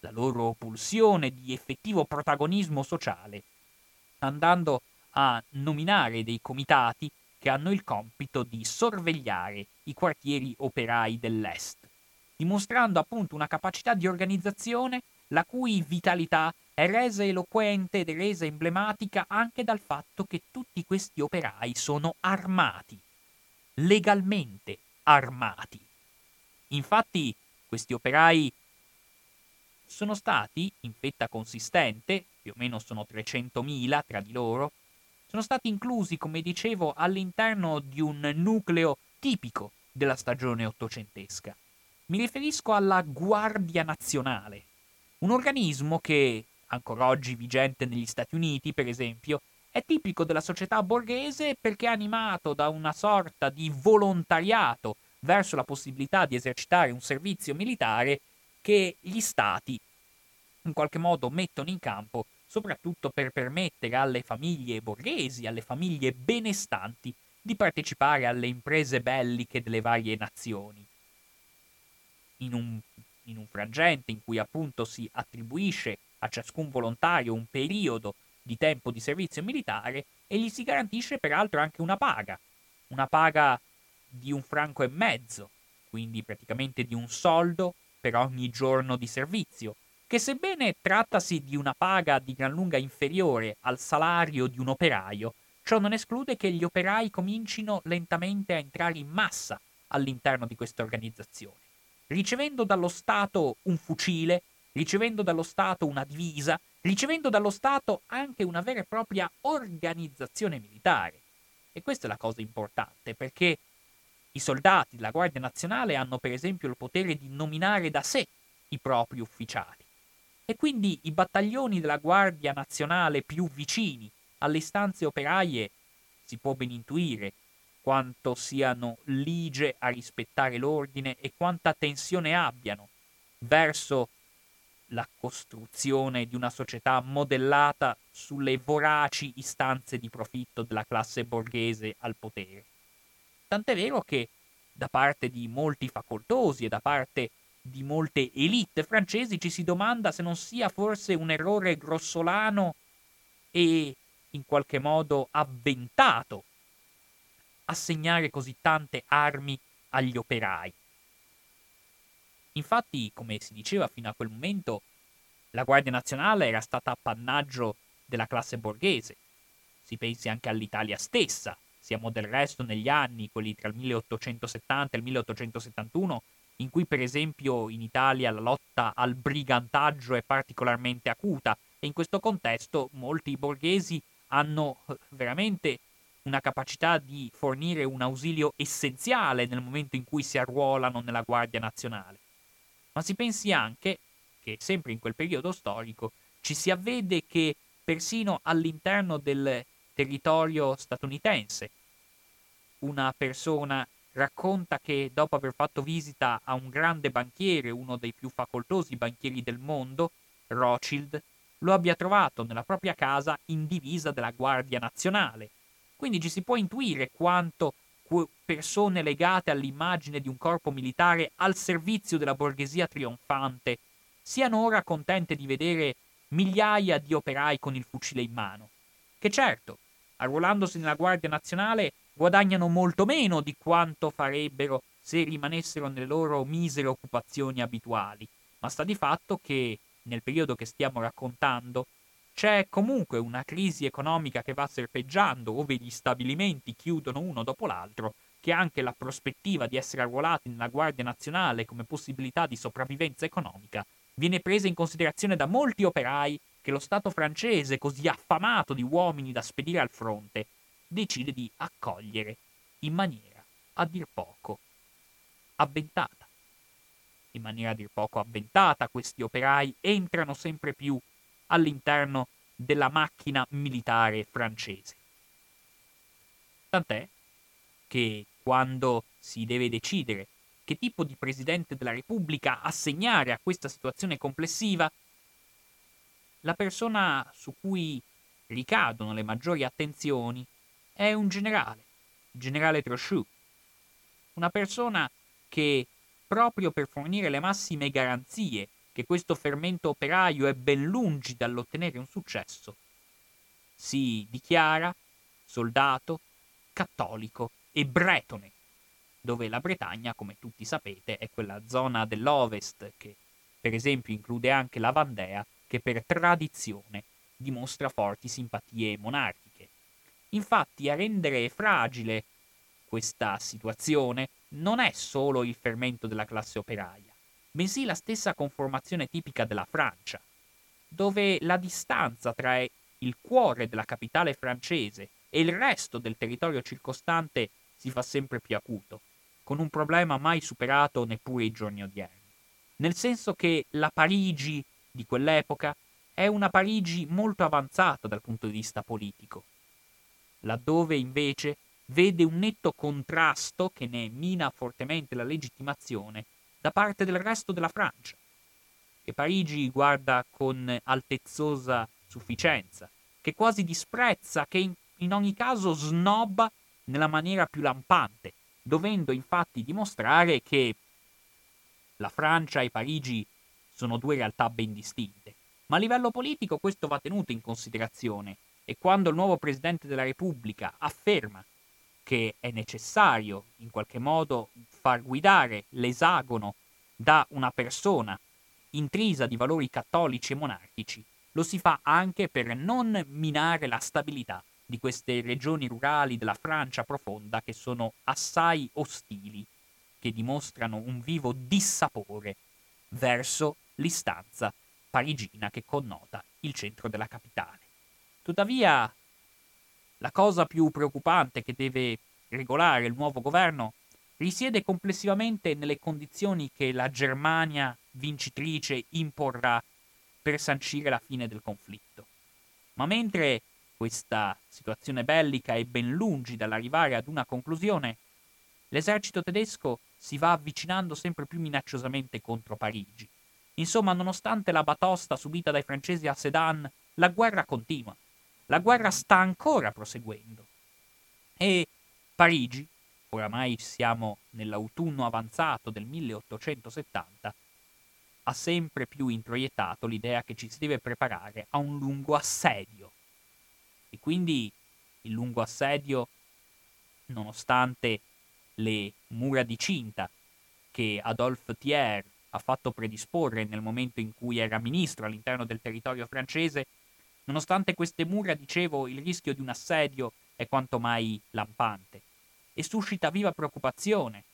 la loro pulsione di effettivo protagonismo sociale, andando a nominare dei comitati che hanno il compito di sorvegliare i quartieri operai dell'Est, dimostrando appunto una capacità di organizzazione la cui vitalità è resa eloquente ed è resa emblematica anche dal fatto che tutti questi operai sono armati, legalmente armati. Infatti questi operai sono stati, in fetta consistente, più o meno sono 300.000 tra di loro, sono stati inclusi, come dicevo, all'interno di un nucleo tipico della stagione ottocentesca. Mi riferisco alla Guardia Nazionale, un organismo che, ancora oggi vigente negli Stati Uniti, per esempio, è tipico della società borghese perché è animato da una sorta di volontariato verso la possibilità di esercitare un servizio militare che gli stati in qualche modo mettono in campo soprattutto per permettere alle famiglie borghesi, alle famiglie benestanti, di partecipare alle imprese belliche delle varie nazioni. In un, in un frangente in cui appunto si attribuisce a ciascun volontario un periodo di tempo di servizio militare e gli si garantisce peraltro anche una paga, una paga di un franco e mezzo, quindi praticamente di un soldo per ogni giorno di servizio, che sebbene trattasi di una paga di gran lunga inferiore al salario di un operaio, ciò non esclude che gli operai comincino lentamente a entrare in massa all'interno di questa organizzazione, ricevendo dallo Stato un fucile, ricevendo dallo Stato una divisa, ricevendo dallo Stato anche una vera e propria organizzazione militare. E questa è la cosa importante, perché i soldati della Guardia Nazionale hanno per esempio il potere di nominare da sé i propri ufficiali e quindi i battaglioni della Guardia Nazionale più vicini alle istanze operaie si può ben intuire quanto siano ligie a rispettare l'ordine e quanta tensione abbiano verso la costruzione di una società modellata sulle voraci istanze di profitto della classe borghese al potere. Tant'è vero che da parte di molti facoltosi e da parte di molte elite francesi ci si domanda se non sia forse un errore grossolano e in qualche modo avventato assegnare così tante armi agli operai. Infatti, come si diceva fino a quel momento, la Guardia Nazionale era stata appannaggio della classe borghese. Si pensi anche all'Italia stessa. Siamo del resto negli anni, quelli tra il 1870 e il 1871, in cui per esempio in Italia la lotta al brigantaggio è particolarmente acuta e in questo contesto molti borghesi hanno eh, veramente una capacità di fornire un ausilio essenziale nel momento in cui si arruolano nella Guardia Nazionale. Ma si pensi anche che sempre in quel periodo storico ci si avvede che persino all'interno del territorio statunitense una persona racconta che dopo aver fatto visita a un grande banchiere, uno dei più facoltosi banchieri del mondo, Rothschild, lo abbia trovato nella propria casa in divisa della Guardia Nazionale. Quindi ci si può intuire quanto persone legate all'immagine di un corpo militare al servizio della borghesia trionfante siano ora contente di vedere migliaia di operai con il fucile in mano, che certo, arruolandosi nella Guardia Nazionale, guadagnano molto meno di quanto farebbero se rimanessero nelle loro misere occupazioni abituali, ma sta di fatto che nel periodo che stiamo raccontando c'è comunque una crisi economica che va serpeggiando, ove gli stabilimenti chiudono uno dopo l'altro, che anche la prospettiva di essere arruolati nella Guardia Nazionale come possibilità di sopravvivenza economica viene presa in considerazione da molti operai che lo Stato francese, così affamato di uomini da spedire al fronte, decide di accogliere in maniera a dir poco avventata. In maniera a dir poco avventata questi operai entrano sempre più all'interno della macchina militare francese. Tant'è che quando si deve decidere che tipo di presidente della Repubblica assegnare a questa situazione complessiva, la persona su cui ricadono le maggiori attenzioni è un generale, il generale Trochu, una persona che, proprio per fornire le massime garanzie che questo fermento operaio è ben lungi dall'ottenere un successo, si dichiara soldato, cattolico e bretone, dove la Bretagna, come tutti sapete, è quella zona dell'Ovest che, per esempio, include anche la Vandea, che per tradizione dimostra forti simpatie monarchiche. Infatti a rendere fragile questa situazione non è solo il fermento della classe operaia, bensì la stessa conformazione tipica della Francia, dove la distanza tra il cuore della capitale francese e il resto del territorio circostante si fa sempre più acuto, con un problema mai superato neppure ai giorni odierni. Nel senso che la Parigi di quell'epoca è una Parigi molto avanzata dal punto di vista politico, laddove invece vede un netto contrasto che ne mina fortemente la legittimazione da parte del resto della Francia, che Parigi guarda con altezzosa sufficienza, che quasi disprezza, che in, in ogni caso snobba nella maniera più lampante, dovendo infatti dimostrare che la Francia e Parigi sono due realtà ben distinte. Ma a livello politico questo va tenuto in considerazione e quando il nuovo Presidente della Repubblica afferma che è necessario in qualche modo far guidare l'esagono da una persona intrisa di valori cattolici e monarchici, lo si fa anche per non minare la stabilità di queste regioni rurali della Francia profonda che sono assai ostili, che dimostrano un vivo dissapore verso l'istanza parigina che connota il centro della capitale. Tuttavia, la cosa più preoccupante che deve regolare il nuovo governo risiede complessivamente nelle condizioni che la Germania vincitrice imporrà per sancire la fine del conflitto. Ma mentre questa situazione bellica è ben lungi dall'arrivare ad una conclusione, l'esercito tedesco si va avvicinando sempre più minacciosamente contro Parigi. Insomma, nonostante la batosta subita dai francesi a Sedan, la guerra continua. La guerra sta ancora proseguendo. E Parigi, oramai siamo nell'autunno avanzato del 1870, ha sempre più introiettato l'idea che ci si deve preparare a un lungo assedio. E quindi il lungo assedio, nonostante le mura di cinta che Adolphe Thiers ha fatto predisporre nel momento in cui era ministro all'interno del territorio francese, nonostante queste mura, dicevo, il rischio di un assedio è quanto mai lampante e suscita viva preoccupazione,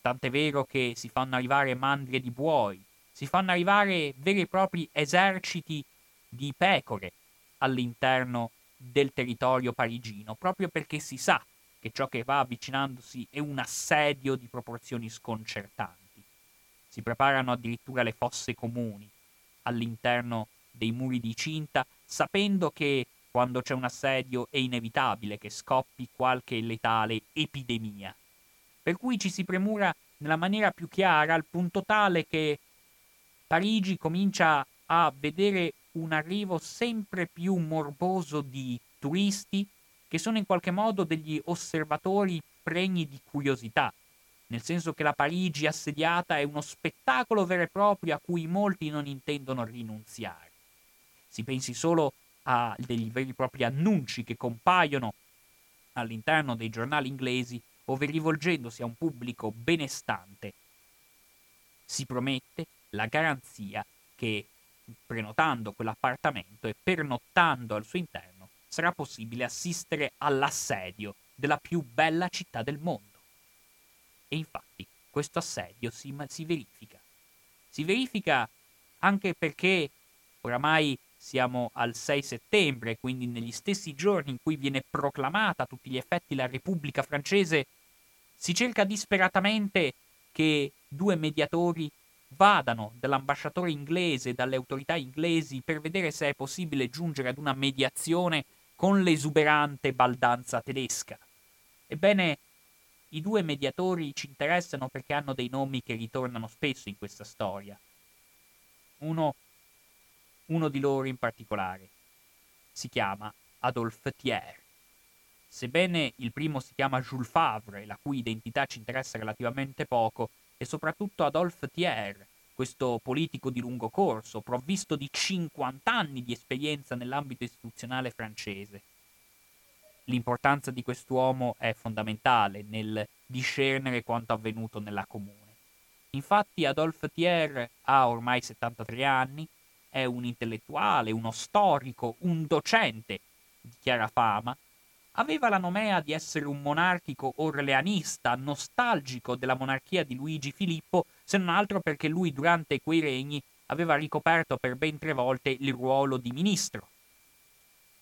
tant'è vero che si fanno arrivare mandrie di buoi, si fanno arrivare veri e propri eserciti di pecore all'interno del territorio parigino, proprio perché si sa che ciò che va avvicinandosi è un assedio di proporzioni sconcertanti. Si preparano addirittura le fosse comuni all'interno dei muri di cinta, sapendo che quando c'è un assedio è inevitabile che scoppi qualche letale epidemia. Per cui ci si premura nella maniera più chiara al punto tale che Parigi comincia a vedere un arrivo sempre più morboso di turisti che sono in qualche modo degli osservatori pregni di curiosità nel senso che la Parigi assediata è uno spettacolo vero e proprio a cui molti non intendono rinunziare. Si pensi solo a degli veri e propri annunci che compaiono all'interno dei giornali inglesi, ove rivolgendosi a un pubblico benestante si promette la garanzia che prenotando quell'appartamento e pernottando al suo interno sarà possibile assistere all'assedio della più bella città del mondo. E infatti questo assedio si, si verifica. Si verifica anche perché oramai siamo al 6 settembre, quindi negli stessi giorni in cui viene proclamata a tutti gli effetti la Repubblica francese, si cerca disperatamente che due mediatori vadano dall'ambasciatore inglese e dalle autorità inglesi per vedere se è possibile giungere ad una mediazione con l'esuberante baldanza tedesca. Ebbene, i due mediatori ci interessano perché hanno dei nomi che ritornano spesso in questa storia. Uno, uno di loro in particolare si chiama Adolphe Thiers. Sebbene il primo si chiama Jules Favre, la cui identità ci interessa relativamente poco, e soprattutto Adolphe Thiers, questo politico di lungo corso, provvisto di 50 anni di esperienza nell'ambito istituzionale francese, l'importanza di quest'uomo è fondamentale nel discernere quanto avvenuto nella comune. Infatti Adolphe Thiers ha ormai 73 anni, è un intellettuale, uno storico, un docente di chiara fama, aveva la nomea di essere un monarchico orleanista, nostalgico della monarchia di Luigi Filippo, se non altro perché lui durante quei regni aveva ricoperto per ben tre volte il ruolo di ministro.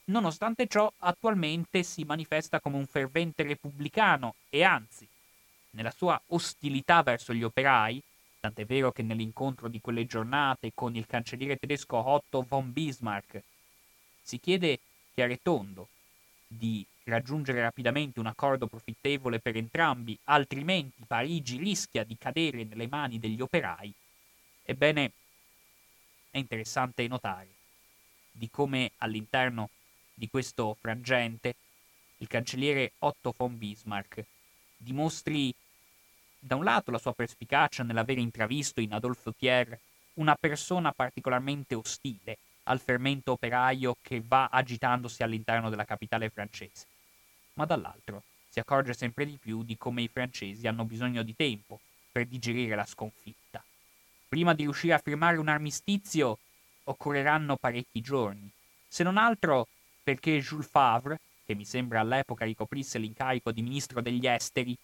Nonostante ciò attualmente si manifesta come un fervente repubblicano e anzi, nella sua ostilità verso gli operai, tant'è vero che nell'incontro di quelle giornate con il cancelliere tedesco Otto von Bismarck si chiede chiaro e tondo di raggiungere rapidamente un accordo profittevole per entrambi, altrimenti Parigi rischia di cadere nelle mani degli operai, ebbene è interessante notare di come all'interno di questo frangente il cancelliere Otto von Bismarck dimostri da un lato la sua perspicacia nell'aver intravisto in Adolphe Thiers una persona particolarmente ostile al fermento operaio che va agitandosi all'interno della capitale francese, ma dall'altro si accorge sempre di più di come i francesi hanno bisogno di tempo per digerire la sconfitta. Prima di riuscire a firmare un armistizio occorreranno parecchi giorni, se non altro perché Jules Favre, che mi sembra all'epoca ricoprisse l'incarico di ministro degli esteri,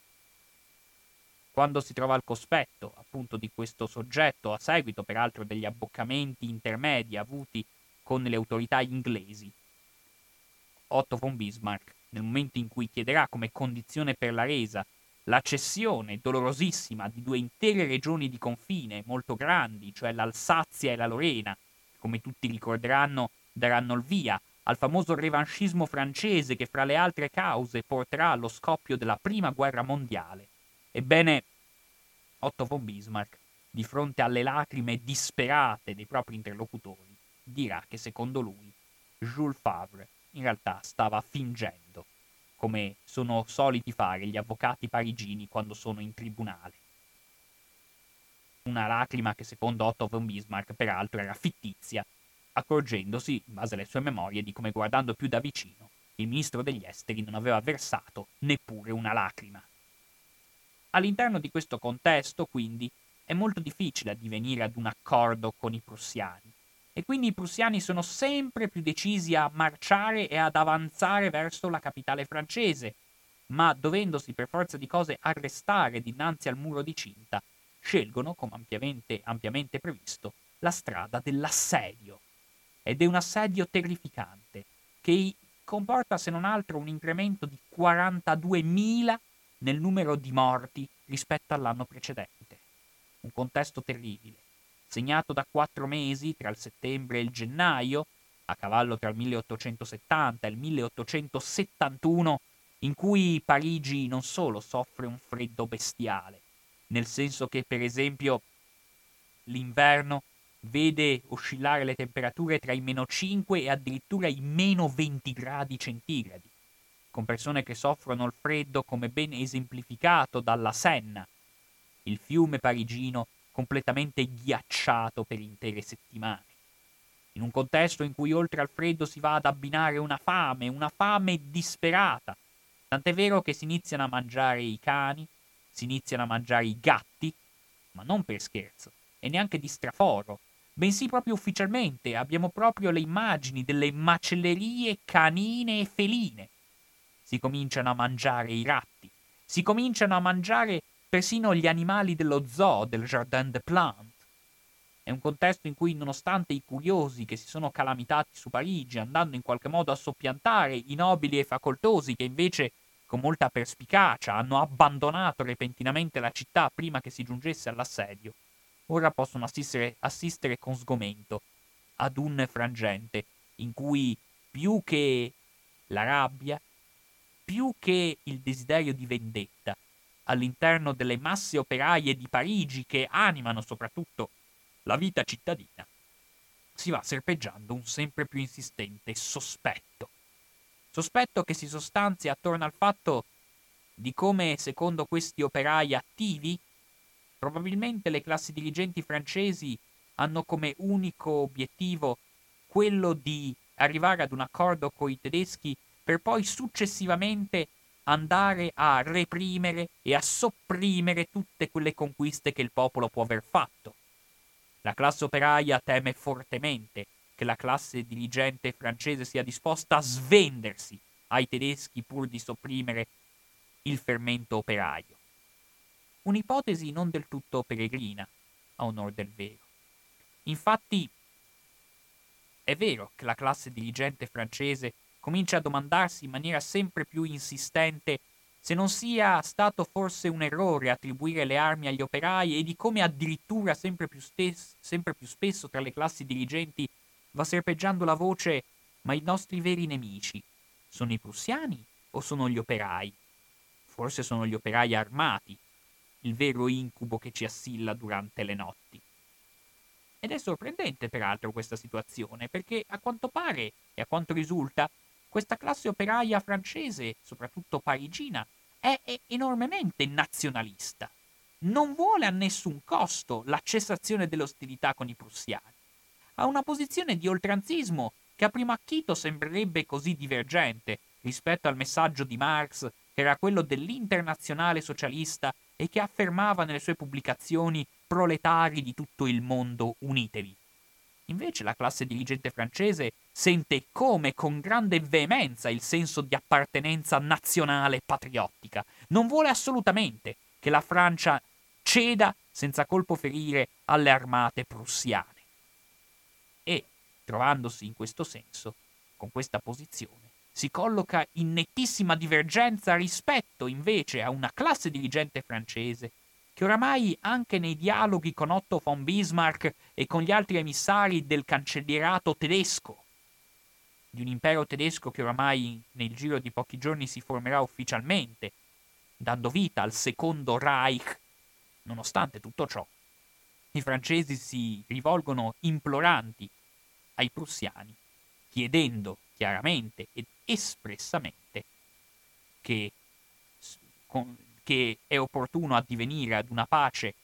quando si trova al cospetto appunto di questo soggetto, a seguito peraltro degli abboccamenti intermedi avuti con le autorità inglesi, Otto von Bismarck, nel momento in cui chiederà come condizione per la resa la cessione dolorosissima di due intere regioni di confine molto grandi, cioè l'Alsazia e la Lorena, come tutti ricorderanno, daranno il via al famoso revanchismo francese che fra le altre cause porterà allo scoppio della prima guerra mondiale. Ebbene, Otto von Bismarck, di fronte alle lacrime disperate dei propri interlocutori, dirà che secondo lui Jules Favre in realtà stava fingendo, come sono soliti fare gli avvocati parigini quando sono in tribunale. Una lacrima che secondo Otto von Bismarck peraltro era fittizia, accorgendosi, in base alle sue memorie, di come guardando più da vicino, il ministro degli esteri non aveva versato neppure una lacrima. All'interno di questo contesto, quindi, è molto difficile addivenire ad un accordo con i prussiani e quindi i prussiani sono sempre più decisi a marciare e ad avanzare verso la capitale francese, ma dovendosi per forza di cose arrestare dinanzi al muro di cinta, scelgono, come ampiamente, ampiamente previsto, la strada dell'assedio. Ed è un assedio terrificante, che comporta se non altro un incremento di 42.000 nel numero di morti rispetto all'anno precedente. Un contesto terribile, segnato da quattro mesi tra il settembre e il gennaio, a cavallo tra il 1870 e il 1871, in cui Parigi non solo soffre un freddo bestiale, nel senso che per esempio l'inverno vede oscillare le temperature tra i meno 5 e addirittura i meno 20 gradi centigradi, con persone che soffrono il freddo come ben esemplificato dalla Senna, il fiume parigino completamente ghiacciato per intere settimane. In un contesto in cui oltre al freddo si va ad abbinare una fame, una fame disperata, tant'è vero che si iniziano a mangiare i cani, si iniziano a mangiare i gatti, ma non per scherzo, e neanche di straforo, bensì proprio ufficialmente abbiamo proprio le immagini delle macellerie canine e feline, si cominciano a mangiare i ratti, si cominciano a mangiare persino gli animali dello zoo del Jardin des Plantes. È un contesto in cui, nonostante i curiosi che si sono calamitati su Parigi, andando in qualche modo a soppiantare i nobili e facoltosi che invece, con molta perspicacia, hanno abbandonato repentinamente la città prima che si giungesse all'assedio, ora possono assistere, assistere con sgomento ad un frangente in cui più che la rabbia, più che il desiderio di vendetta all'interno delle masse operaie di Parigi che animano soprattutto la vita cittadina, si va serpeggiando un sempre più insistente sospetto. Sospetto che si sostanzia attorno al fatto di come, secondo questi operai attivi, probabilmente le classi dirigenti francesi hanno come unico obiettivo quello di arrivare ad un accordo con i tedeschi per poi successivamente andare a reprimere e a sopprimere tutte quelle conquiste che il popolo può aver fatto. La classe operaia teme fortemente che la classe dirigente francese sia disposta a svendersi ai tedeschi pur di sopprimere il fermento operaio. Un'ipotesi non del tutto peregrina, a onor del vero. Infatti, è vero che la classe dirigente francese comincia a domandarsi in maniera sempre più insistente se non sia stato forse un errore attribuire le armi agli operai e di come addirittura sempre più, stes- sempre più spesso tra le classi dirigenti va serpeggiando la voce ma i nostri veri nemici sono i prussiani o sono gli operai? Forse sono gli operai armati, il vero incubo che ci assilla durante le notti. Ed è sorprendente peraltro questa situazione, perché a quanto pare e a quanto risulta, questa classe operaia francese, soprattutto parigina, è, è enormemente nazionalista. Non vuole a nessun costo la cessazione dell'ostilità con i prussiani. Ha una posizione di oltranzismo che a primo acchito sembrerebbe così divergente rispetto al messaggio di Marx, che era quello dell'internazionale socialista e che affermava nelle sue pubblicazioni proletari di tutto il mondo unitevi. Invece la classe dirigente francese sente come con grande veemenza il senso di appartenenza nazionale patriottica. Non vuole assolutamente che la Francia ceda senza colpo ferire alle armate prussiane. E, trovandosi in questo senso, con questa posizione, si colloca in nettissima divergenza rispetto invece a una classe dirigente francese che oramai anche nei dialoghi con Otto von Bismarck e con gli altri emissari del cancellierato tedesco, di un impero tedesco che oramai nel giro di pochi giorni si formerà ufficialmente, dando vita al secondo Reich, nonostante tutto ciò, i francesi si rivolgono imploranti ai prussiani, chiedendo chiaramente ed espressamente che con, che è opportuno addivenire ad una pace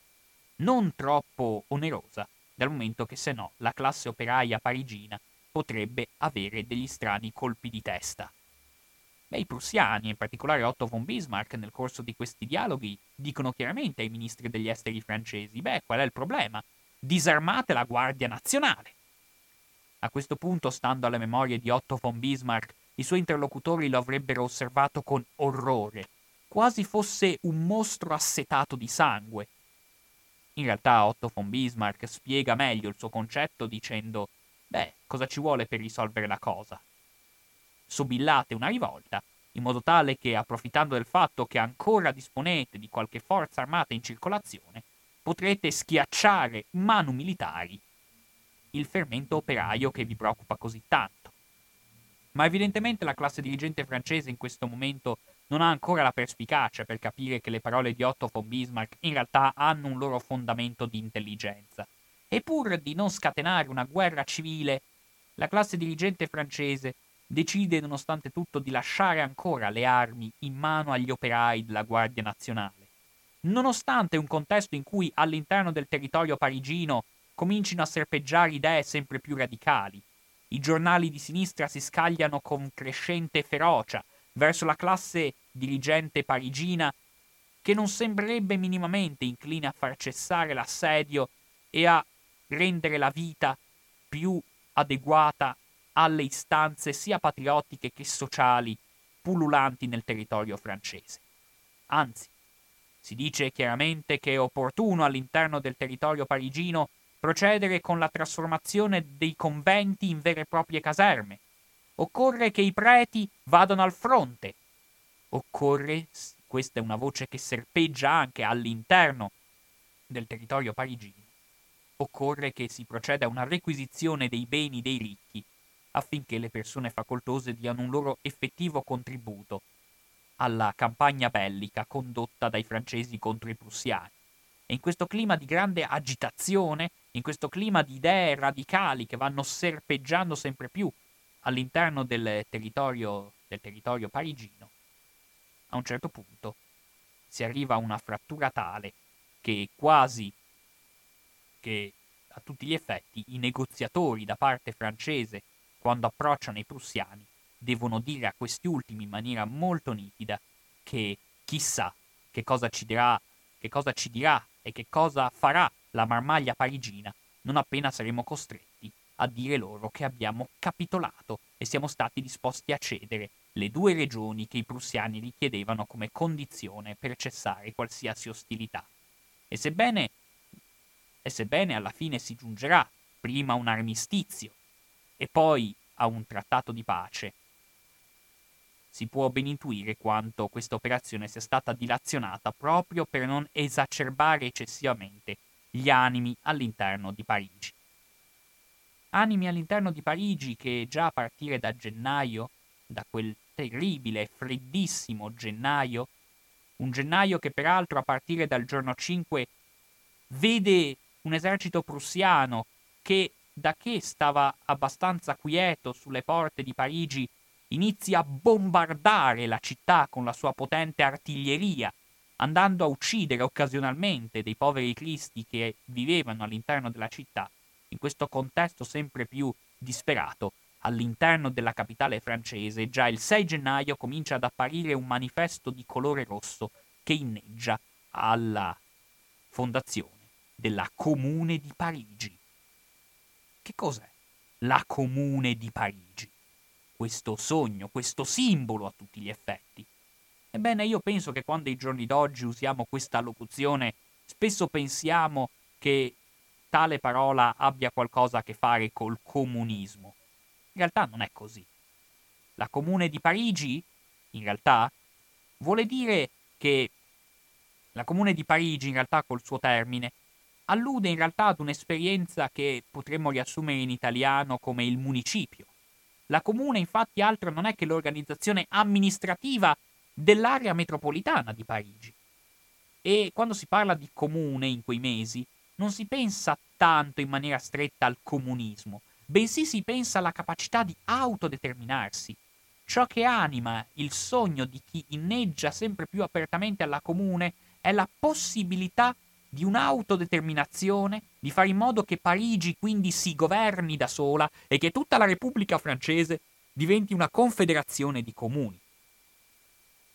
non troppo onerosa, dal momento che se no la classe operaia parigina potrebbe avere degli strani colpi di testa. Beh, i prussiani, in particolare Otto von Bismarck, nel corso di questi dialoghi, dicono chiaramente ai ministri degli esteri francesi, beh, qual è il problema? Disarmate la Guardia Nazionale. A questo punto, stando alle memorie di Otto von Bismarck, i suoi interlocutori lo avrebbero osservato con orrore quasi fosse un mostro assetato di sangue. In realtà Otto von Bismarck spiega meglio il suo concetto dicendo Beh, cosa ci vuole per risolvere la cosa? Sobillate una rivolta, in modo tale che, approfittando del fatto che ancora disponete di qualche forza armata in circolazione, potrete schiacciare manu militari il fermento operaio che vi preoccupa così tanto. Ma evidentemente la classe dirigente francese in questo momento non ha ancora la perspicacia per capire che le parole di Otto von Bismarck in realtà hanno un loro fondamento di intelligenza. E pur di non scatenare una guerra civile, la classe dirigente francese decide nonostante tutto di lasciare ancora le armi in mano agli operai della Guardia Nazionale. Nonostante un contesto in cui all'interno del territorio parigino comincino a serpeggiare idee sempre più radicali, i giornali di sinistra si scagliano con crescente ferocia verso la classe dirigente parigina che non sembrerebbe minimamente incline a far cessare l'assedio e a rendere la vita più adeguata alle istanze sia patriottiche che sociali pullulanti nel territorio francese. Anzi, si dice chiaramente che è opportuno all'interno del territorio parigino procedere con la trasformazione dei conventi in vere e proprie caserme, Occorre che i preti vadano al fronte. Occorre, questa è una voce che serpeggia anche all'interno del territorio parigino, occorre che si proceda a una requisizione dei beni dei ricchi affinché le persone facoltose diano un loro effettivo contributo alla campagna bellica condotta dai francesi contro i prussiani. E in questo clima di grande agitazione, in questo clima di idee radicali che vanno serpeggiando sempre più all'interno del territorio, del territorio parigino, a un certo punto si arriva a una frattura tale che quasi che a tutti gli effetti i negoziatori da parte francese, quando approcciano i prussiani, devono dire a questi ultimi in maniera molto nitida che chissà che cosa ci dirà, che cosa ci dirà e che cosa farà la marmaglia parigina non appena saremo costretti a dire loro che abbiamo capitolato e siamo stati disposti a cedere le due regioni che i prussiani richiedevano come condizione per cessare qualsiasi ostilità. E sebbene, e sebbene alla fine si giungerà prima a un armistizio e poi a un trattato di pace, si può ben intuire quanto questa operazione sia stata dilazionata proprio per non esacerbare eccessivamente gli animi all'interno di Parigi. Animi all'interno di Parigi che già a partire da gennaio, da quel terribile e freddissimo gennaio, un gennaio che peraltro a partire dal giorno 5 vede un esercito prussiano che da che stava abbastanza quieto sulle porte di Parigi inizia a bombardare la città con la sua potente artiglieria, andando a uccidere occasionalmente dei poveri cristi che vivevano all'interno della città, in questo contesto sempre più disperato, all'interno della capitale francese, già il 6 gennaio comincia ad apparire un manifesto di colore rosso che inneggia alla fondazione della Comune di Parigi. Che cos'è la Comune di Parigi? questo sogno, questo simbolo a tutti gli effetti. Ebbene, io penso che quando ai giorni d'oggi usiamo questa locuzione, spesso pensiamo che tale parola abbia qualcosa a che fare col comunismo. In realtà non è così. La Comune di Parigi, in realtà, vuole dire che la Comune di Parigi, in realtà col suo termine, allude in realtà ad un'esperienza che potremmo riassumere in italiano come il municipio. La comune infatti altro non è che l'organizzazione amministrativa dell'area metropolitana di Parigi. E quando si parla di comune in quei mesi, non si pensa tanto in maniera stretta al comunismo, bensì si pensa alla capacità di autodeterminarsi. Ciò che anima il sogno di chi inneggia sempre più apertamente alla comune è la possibilità di un'autodeterminazione, di fare in modo che Parigi quindi si governi da sola e che tutta la Repubblica francese diventi una confederazione di comuni.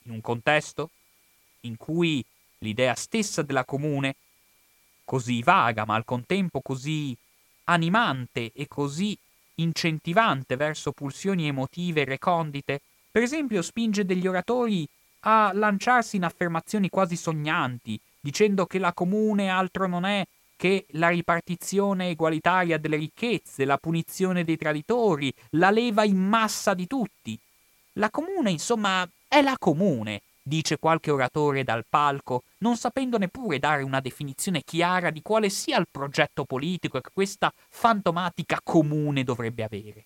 In un contesto in cui l'idea stessa della comune, così vaga ma al contempo così animante e così incentivante verso pulsioni emotive recondite, per esempio spinge degli oratori a lanciarsi in affermazioni quasi sognanti, dicendo che la comune altro non è che la ripartizione egualitaria delle ricchezze, la punizione dei traditori, la leva in massa di tutti. La comune, insomma, è la comune, dice qualche oratore dal palco, non sapendo neppure dare una definizione chiara di quale sia il progetto politico che questa fantomatica comune dovrebbe avere.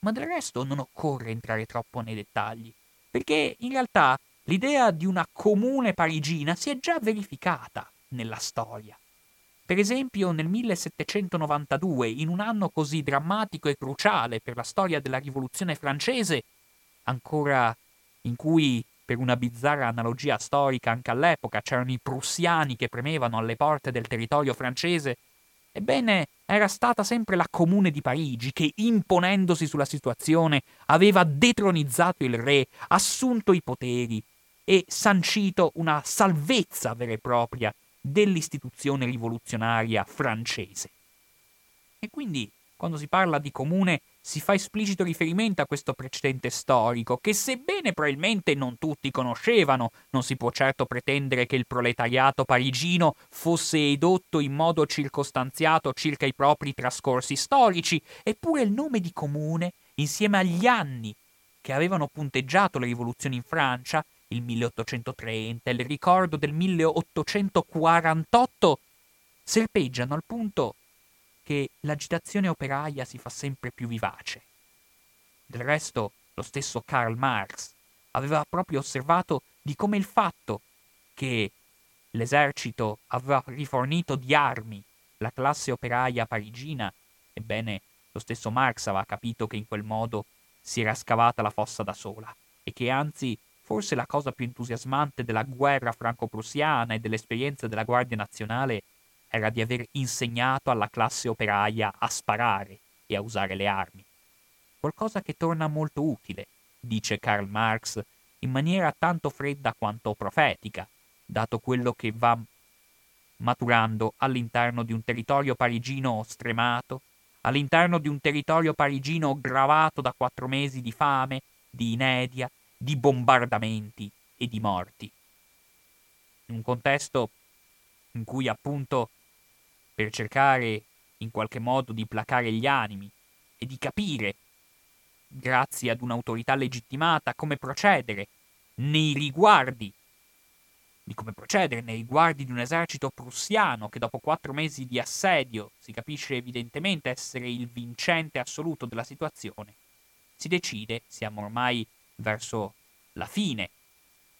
Ma del resto non occorre entrare troppo nei dettagli, perché in realtà L'idea di una comune parigina si è già verificata nella storia. Per esempio nel 1792, in un anno così drammatico e cruciale per la storia della rivoluzione francese, ancora in cui per una bizzarra analogia storica anche all'epoca c'erano i prussiani che premevano alle porte del territorio francese, ebbene era stata sempre la Comune di Parigi che, imponendosi sulla situazione, aveva detronizzato il re, assunto i poteri, e sancito una salvezza vera e propria dell'istituzione rivoluzionaria francese. E quindi, quando si parla di comune, si fa esplicito riferimento a questo precedente storico, che sebbene probabilmente non tutti conoscevano, non si può certo pretendere che il proletariato parigino fosse edotto in modo circostanziato circa i propri trascorsi storici, eppure il nome di comune, insieme agli anni che avevano punteggiato le rivoluzioni in Francia, il 1830 il ricordo del 1848 serpeggiano al punto che l'agitazione operaia si fa sempre più vivace. Del resto, lo stesso Karl Marx aveva proprio osservato di come il fatto che l'esercito aveva rifornito di armi la classe operaia parigina, ebbene, lo stesso Marx aveva capito che in quel modo si era scavata la fossa da sola e che anzi Forse la cosa più entusiasmante della guerra franco-prussiana e dell'esperienza della Guardia Nazionale era di aver insegnato alla classe operaia a sparare e a usare le armi. Qualcosa che torna molto utile, dice Karl Marx, in maniera tanto fredda quanto profetica, dato quello che va maturando all'interno di un territorio parigino stremato, all'interno di un territorio parigino gravato da quattro mesi di fame, di inedia, di bombardamenti e di morti. In un contesto in cui appunto per cercare in qualche modo di placare gli animi e di capire grazie ad un'autorità legittimata, come procedere nei riguardi di come procedere nei riguardi di un esercito prussiano che dopo quattro mesi di assedio si capisce evidentemente essere il vincente assoluto della situazione, si decide, siamo ormai verso la fine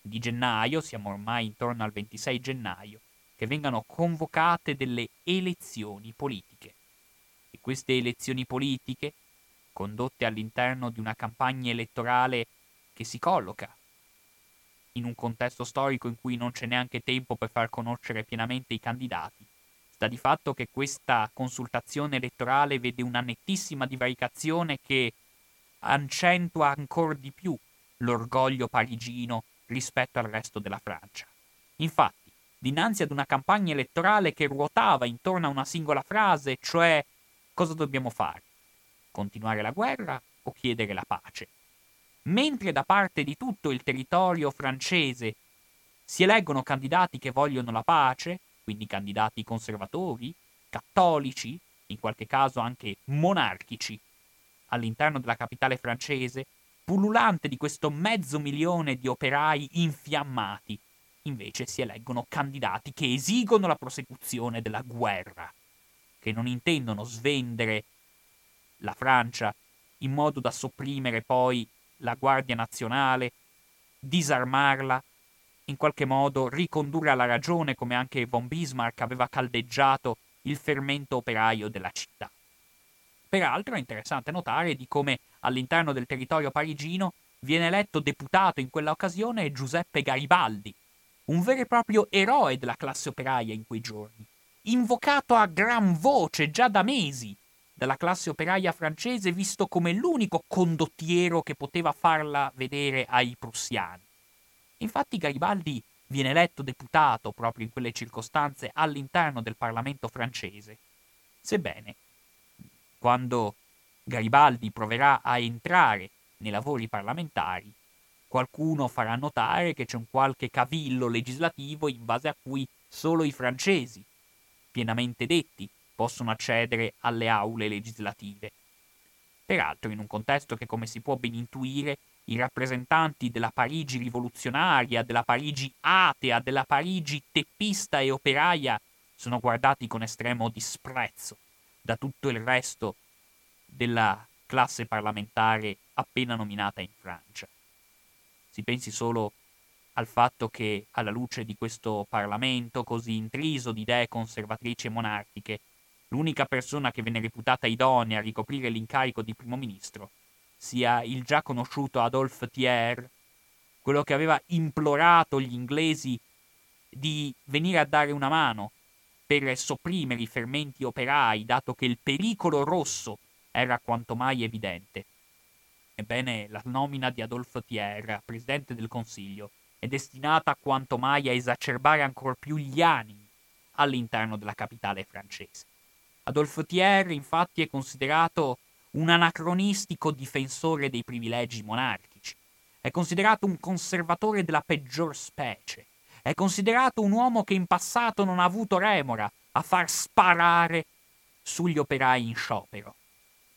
di gennaio, siamo ormai intorno al 26 gennaio, che vengano convocate delle elezioni politiche. E queste elezioni politiche, condotte all'interno di una campagna elettorale che si colloca in un contesto storico in cui non c'è neanche tempo per far conoscere pienamente i candidati. Sta di fatto che questa consultazione elettorale vede una nettissima divaricazione che accentua ancora di più l'orgoglio parigino rispetto al resto della Francia. Infatti, dinanzi ad una campagna elettorale che ruotava intorno a una singola frase, cioè cosa dobbiamo fare? Continuare la guerra o chiedere la pace? mentre da parte di tutto il territorio francese si eleggono candidati che vogliono la pace, quindi candidati conservatori, cattolici, in qualche caso anche monarchici, all'interno della capitale francese, pullulante di questo mezzo milione di operai infiammati, invece si eleggono candidati che esigono la prosecuzione della guerra, che non intendono svendere la Francia in modo da sopprimere poi la Guardia Nazionale, disarmarla, in qualche modo ricondurre alla ragione, come anche von Bismarck aveva caldeggiato il fermento operaio della città. Peraltro è interessante notare di come all'interno del territorio parigino viene eletto deputato in quella occasione Giuseppe Garibaldi, un vero e proprio eroe della classe operaia in quei giorni, invocato a gran voce già da mesi dalla classe operaia francese visto come l'unico condottiero che poteva farla vedere ai prussiani. Infatti Garibaldi viene eletto deputato proprio in quelle circostanze all'interno del Parlamento francese. Sebbene, quando Garibaldi proverà a entrare nei lavori parlamentari, qualcuno farà notare che c'è un qualche cavillo legislativo in base a cui solo i francesi, pienamente detti, possono accedere alle aule legislative. Peraltro in un contesto che, come si può ben intuire, i rappresentanti della Parigi rivoluzionaria, della Parigi atea, della Parigi teppista e operaia sono guardati con estremo disprezzo da tutto il resto della classe parlamentare appena nominata in Francia. Si pensi solo al fatto che, alla luce di questo Parlamento così intriso di idee conservatrici e monarchiche, l'unica persona che venne reputata idonea a ricoprire l'incarico di primo ministro sia il già conosciuto Adolphe Thiers, quello che aveva implorato gli inglesi di venire a dare una mano per sopprimere i fermenti operai, dato che il pericolo rosso era quanto mai evidente. Ebbene, la nomina di Adolphe Thiers, presidente del Consiglio, è destinata quanto mai a esacerbare ancor più gli animi all'interno della capitale francese. Adolphe Thiers infatti è considerato un anacronistico difensore dei privilegi monarchici, è considerato un conservatore della peggior specie, è considerato un uomo che in passato non ha avuto remora a far sparare sugli operai in sciopero.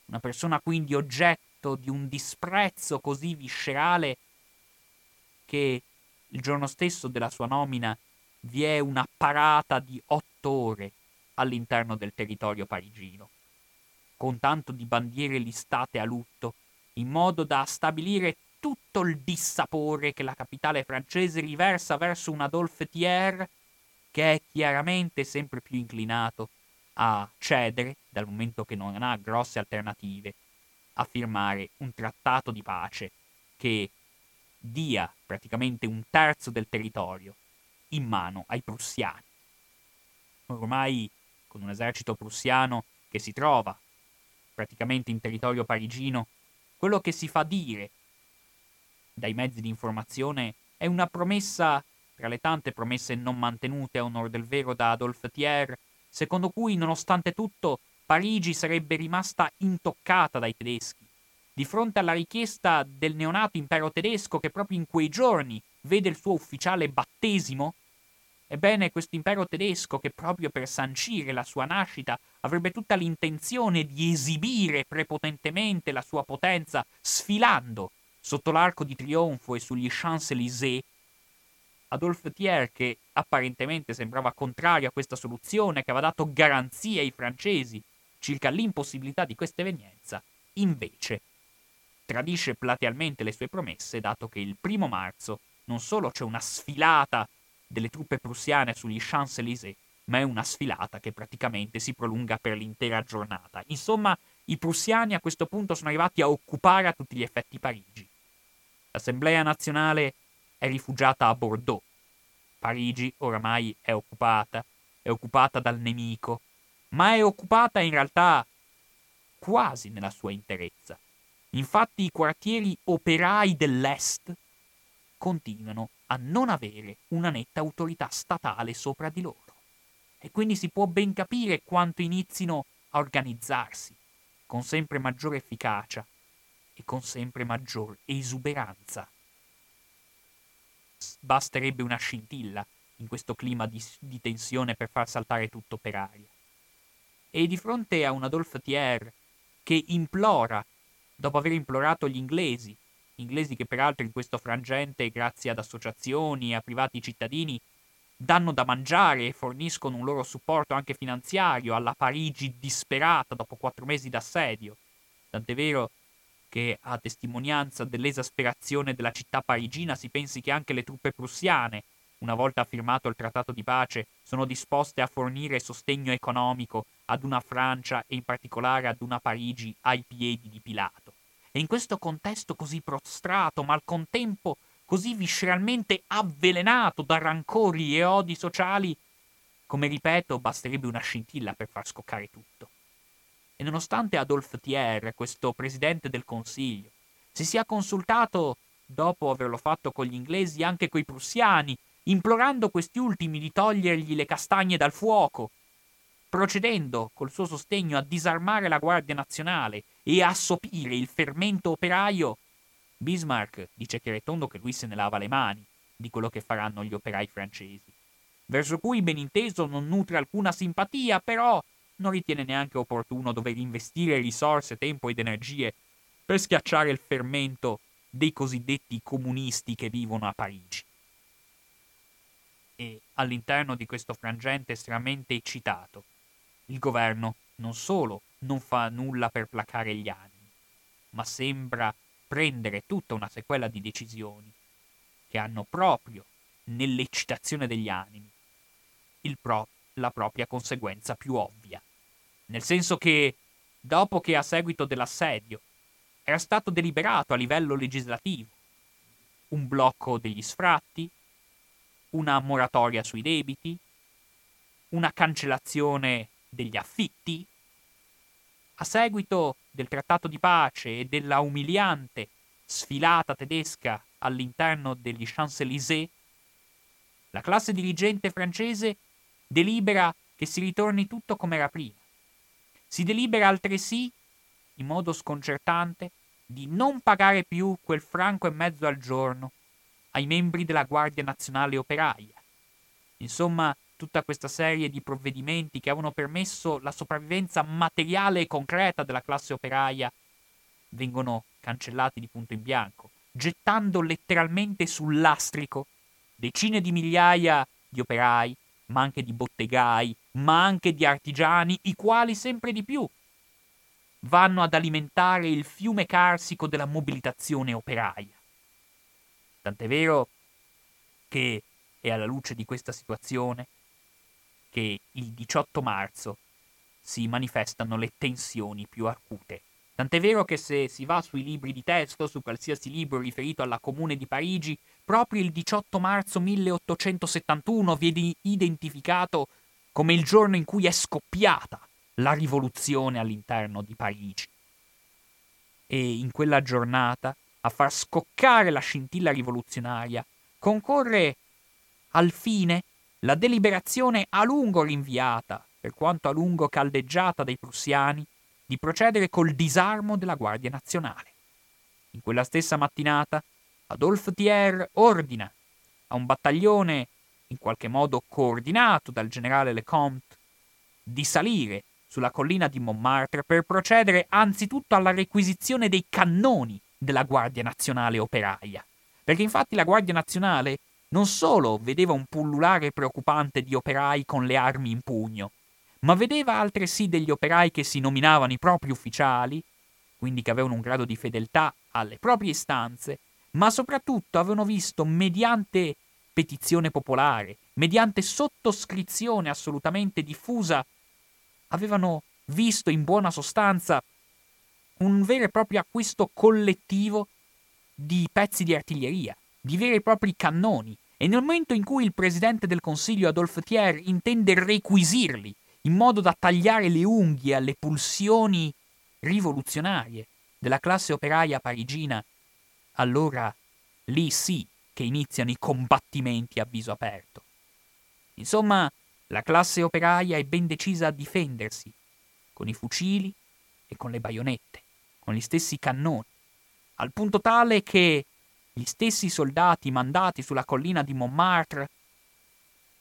Una persona quindi oggetto di un disprezzo così viscerale che il giorno stesso della sua nomina vi è una parata di otto ore all'interno del territorio parigino, con tanto di bandiere listate a lutto, in modo da stabilire tutto il dissapore che la capitale francese riversa verso un Adolphe Thiers che è chiaramente sempre più inclinato a cedere, dal momento che non ha grosse alternative, a firmare un trattato di pace che dia praticamente un terzo del territorio in mano ai prussiani. Ormai con un esercito prussiano che si trova praticamente in territorio parigino, quello che si fa dire dai mezzi di informazione è una promessa, tra le tante promesse non mantenute a onor del vero da Adolphe Thiers, secondo cui, nonostante tutto, Parigi sarebbe rimasta intoccata dai tedeschi. Di fronte alla richiesta del neonato impero tedesco che proprio in quei giorni vede il suo ufficiale battesimo, Ebbene, questo impero tedesco, che proprio per sancire la sua nascita avrebbe tutta l'intenzione di esibire prepotentemente la sua potenza, sfilando sotto l'arco di trionfo e sugli Champs-Élysées, Adolphe Thiers, che apparentemente sembrava contrario a questa soluzione, che aveva dato garanzie ai francesi circa l'impossibilità di questa evenienza, invece tradisce platealmente le sue promesse, dato che il primo marzo non solo c'è una sfilata delle truppe prussiane sugli Champs-Élysées, ma è una sfilata che praticamente si prolunga per l'intera giornata. Insomma, i prussiani a questo punto sono arrivati a occupare a tutti gli effetti Parigi. L'Assemblea nazionale è rifugiata a Bordeaux. Parigi oramai è occupata, è occupata dal nemico, ma è occupata in realtà quasi nella sua interezza. Infatti i quartieri operai dell'Est continuano a non avere una netta autorità statale sopra di loro. E quindi si può ben capire quanto inizino a organizzarsi con sempre maggiore efficacia e con sempre maggior esuberanza. Basterebbe una scintilla in questo clima di, di tensione per far saltare tutto per aria. E di fronte a un Adolphe Thiers che implora, dopo aver implorato gli inglesi, inglesi che peraltro in questo frangente, grazie ad associazioni e a privati cittadini, danno da mangiare e forniscono un loro supporto anche finanziario alla Parigi disperata dopo quattro mesi d'assedio. Tant'è vero che a testimonianza dell'esasperazione della città parigina si pensi che anche le truppe prussiane, una volta firmato il trattato di pace, sono disposte a fornire sostegno economico ad una Francia e in particolare ad una Parigi ai piedi di Pilato. E in questo contesto così prostrato, ma al contempo così visceralmente avvelenato da rancori e odi sociali, come ripeto, basterebbe una scintilla per far scoccare tutto. E nonostante Adolphe Thiers, questo presidente del Consiglio, si sia consultato, dopo averlo fatto con gli inglesi, anche coi prussiani, implorando questi ultimi di togliergli le castagne dal fuoco, procedendo col suo sostegno a disarmare la Guardia Nazionale e a sopire il fermento operaio, Bismarck dice che è tondo che lui se ne lava le mani di quello che faranno gli operai francesi, verso cui ben inteso non nutre alcuna simpatia, però non ritiene neanche opportuno dover investire risorse, tempo ed energie per schiacciare il fermento dei cosiddetti comunisti che vivono a Parigi. E all'interno di questo frangente estremamente eccitato, il governo non solo non fa nulla per placare gli animi, ma sembra prendere tutta una sequela di decisioni che hanno proprio nell'eccitazione degli animi pro- la propria conseguenza più ovvia. Nel senso che, dopo che a seguito dell'assedio era stato deliberato a livello legislativo un blocco degli sfratti, una moratoria sui debiti, una cancellazione degli affitti, a seguito del trattato di pace e della umiliante sfilata tedesca all'interno degli Champs-Élysées, la classe dirigente francese delibera che si ritorni tutto come era prima. Si delibera altresì, in modo sconcertante, di non pagare più quel franco e mezzo al giorno ai membri della Guardia Nazionale Operaia. Insomma, tutta questa serie di provvedimenti che avevano permesso la sopravvivenza materiale e concreta della classe operaia vengono cancellati di punto in bianco, gettando letteralmente sul lastrico decine di migliaia di operai, ma anche di bottegai, ma anche di artigiani, i quali sempre di più vanno ad alimentare il fiume carsico della mobilitazione operaia. Tant'è vero che è alla luce di questa situazione che il 18 marzo si manifestano le tensioni più acute. Tant'è vero che se si va sui libri di testo, su qualsiasi libro riferito alla Comune di Parigi, proprio il 18 marzo 1871 viene identificato come il giorno in cui è scoppiata la rivoluzione all'interno di Parigi. E in quella giornata, a far scoccare la scintilla rivoluzionaria, concorre al fine la deliberazione a lungo rinviata, per quanto a lungo caldeggiata dai prussiani, di procedere col disarmo della Guardia Nazionale. In quella stessa mattinata, Adolphe Thiers ordina a un battaglione in qualche modo coordinato dal generale Lecomte, di salire sulla collina di Montmartre per procedere anzitutto alla requisizione dei cannoni della Guardia Nazionale Operaia. Perché infatti la Guardia Nazionale non solo vedeva un pullulare preoccupante di operai con le armi in pugno, ma vedeva altresì degli operai che si nominavano i propri ufficiali, quindi che avevano un grado di fedeltà alle proprie istanze, ma soprattutto avevano visto mediante petizione popolare, mediante sottoscrizione assolutamente diffusa, avevano visto in buona sostanza un vero e proprio acquisto collettivo di pezzi di artiglieria, di veri e propri cannoni, e nel momento in cui il presidente del Consiglio Adolphe Thiers intende requisirli in modo da tagliare le unghie alle pulsioni rivoluzionarie della classe operaia parigina, allora lì sì che iniziano i combattimenti a viso aperto. Insomma, la classe operaia è ben decisa a difendersi, con i fucili e con le baionette, con gli stessi cannoni, al punto tale che gli stessi soldati mandati sulla collina di Montmartre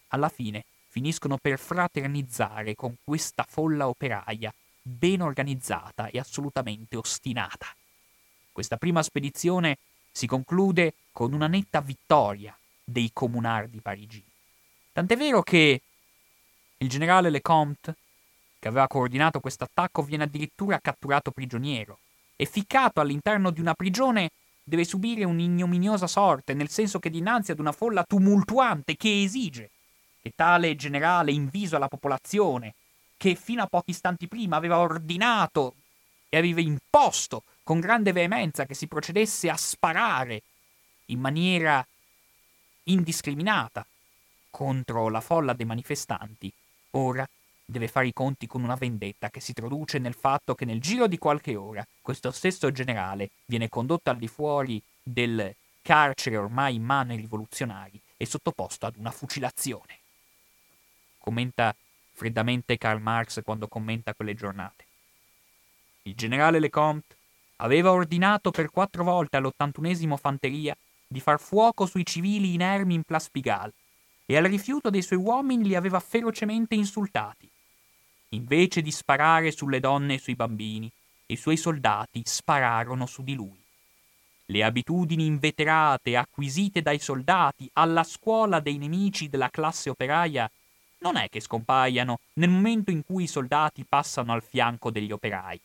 alla fine finiscono per fraternizzare con questa folla operaia ben organizzata e assolutamente ostinata. Questa prima spedizione si conclude con una netta vittoria dei comunardi parigini. Tant'è vero che il generale Lecomte, che aveva coordinato questo attacco, viene addirittura catturato prigioniero e ficcato all'interno di una prigione deve subire un'ignominiosa sorte, nel senso che dinanzi ad una folla tumultuante che esige che tale generale inviso alla popolazione, che fino a pochi istanti prima aveva ordinato e aveva imposto con grande veemenza che si procedesse a sparare in maniera indiscriminata contro la folla dei manifestanti, ora deve fare i conti con una vendetta che si traduce nel fatto che nel giro di qualche ora questo stesso generale viene condotto al di fuori del carcere ormai in mano ai rivoluzionari e sottoposto ad una fucilazione commenta freddamente Karl Marx quando commenta quelle giornate. Il generale Lecomte aveva ordinato per quattro volte all'81 Fanteria di far fuoco sui civili inermi in Place Pigalle e al rifiuto dei suoi uomini li aveva ferocemente insultati. Invece di sparare sulle donne e sui bambini, i suoi soldati spararono su di lui. Le abitudini inveterate acquisite dai soldati alla scuola dei nemici della classe operaia non è che scompaiano nel momento in cui i soldati passano al fianco degli operai.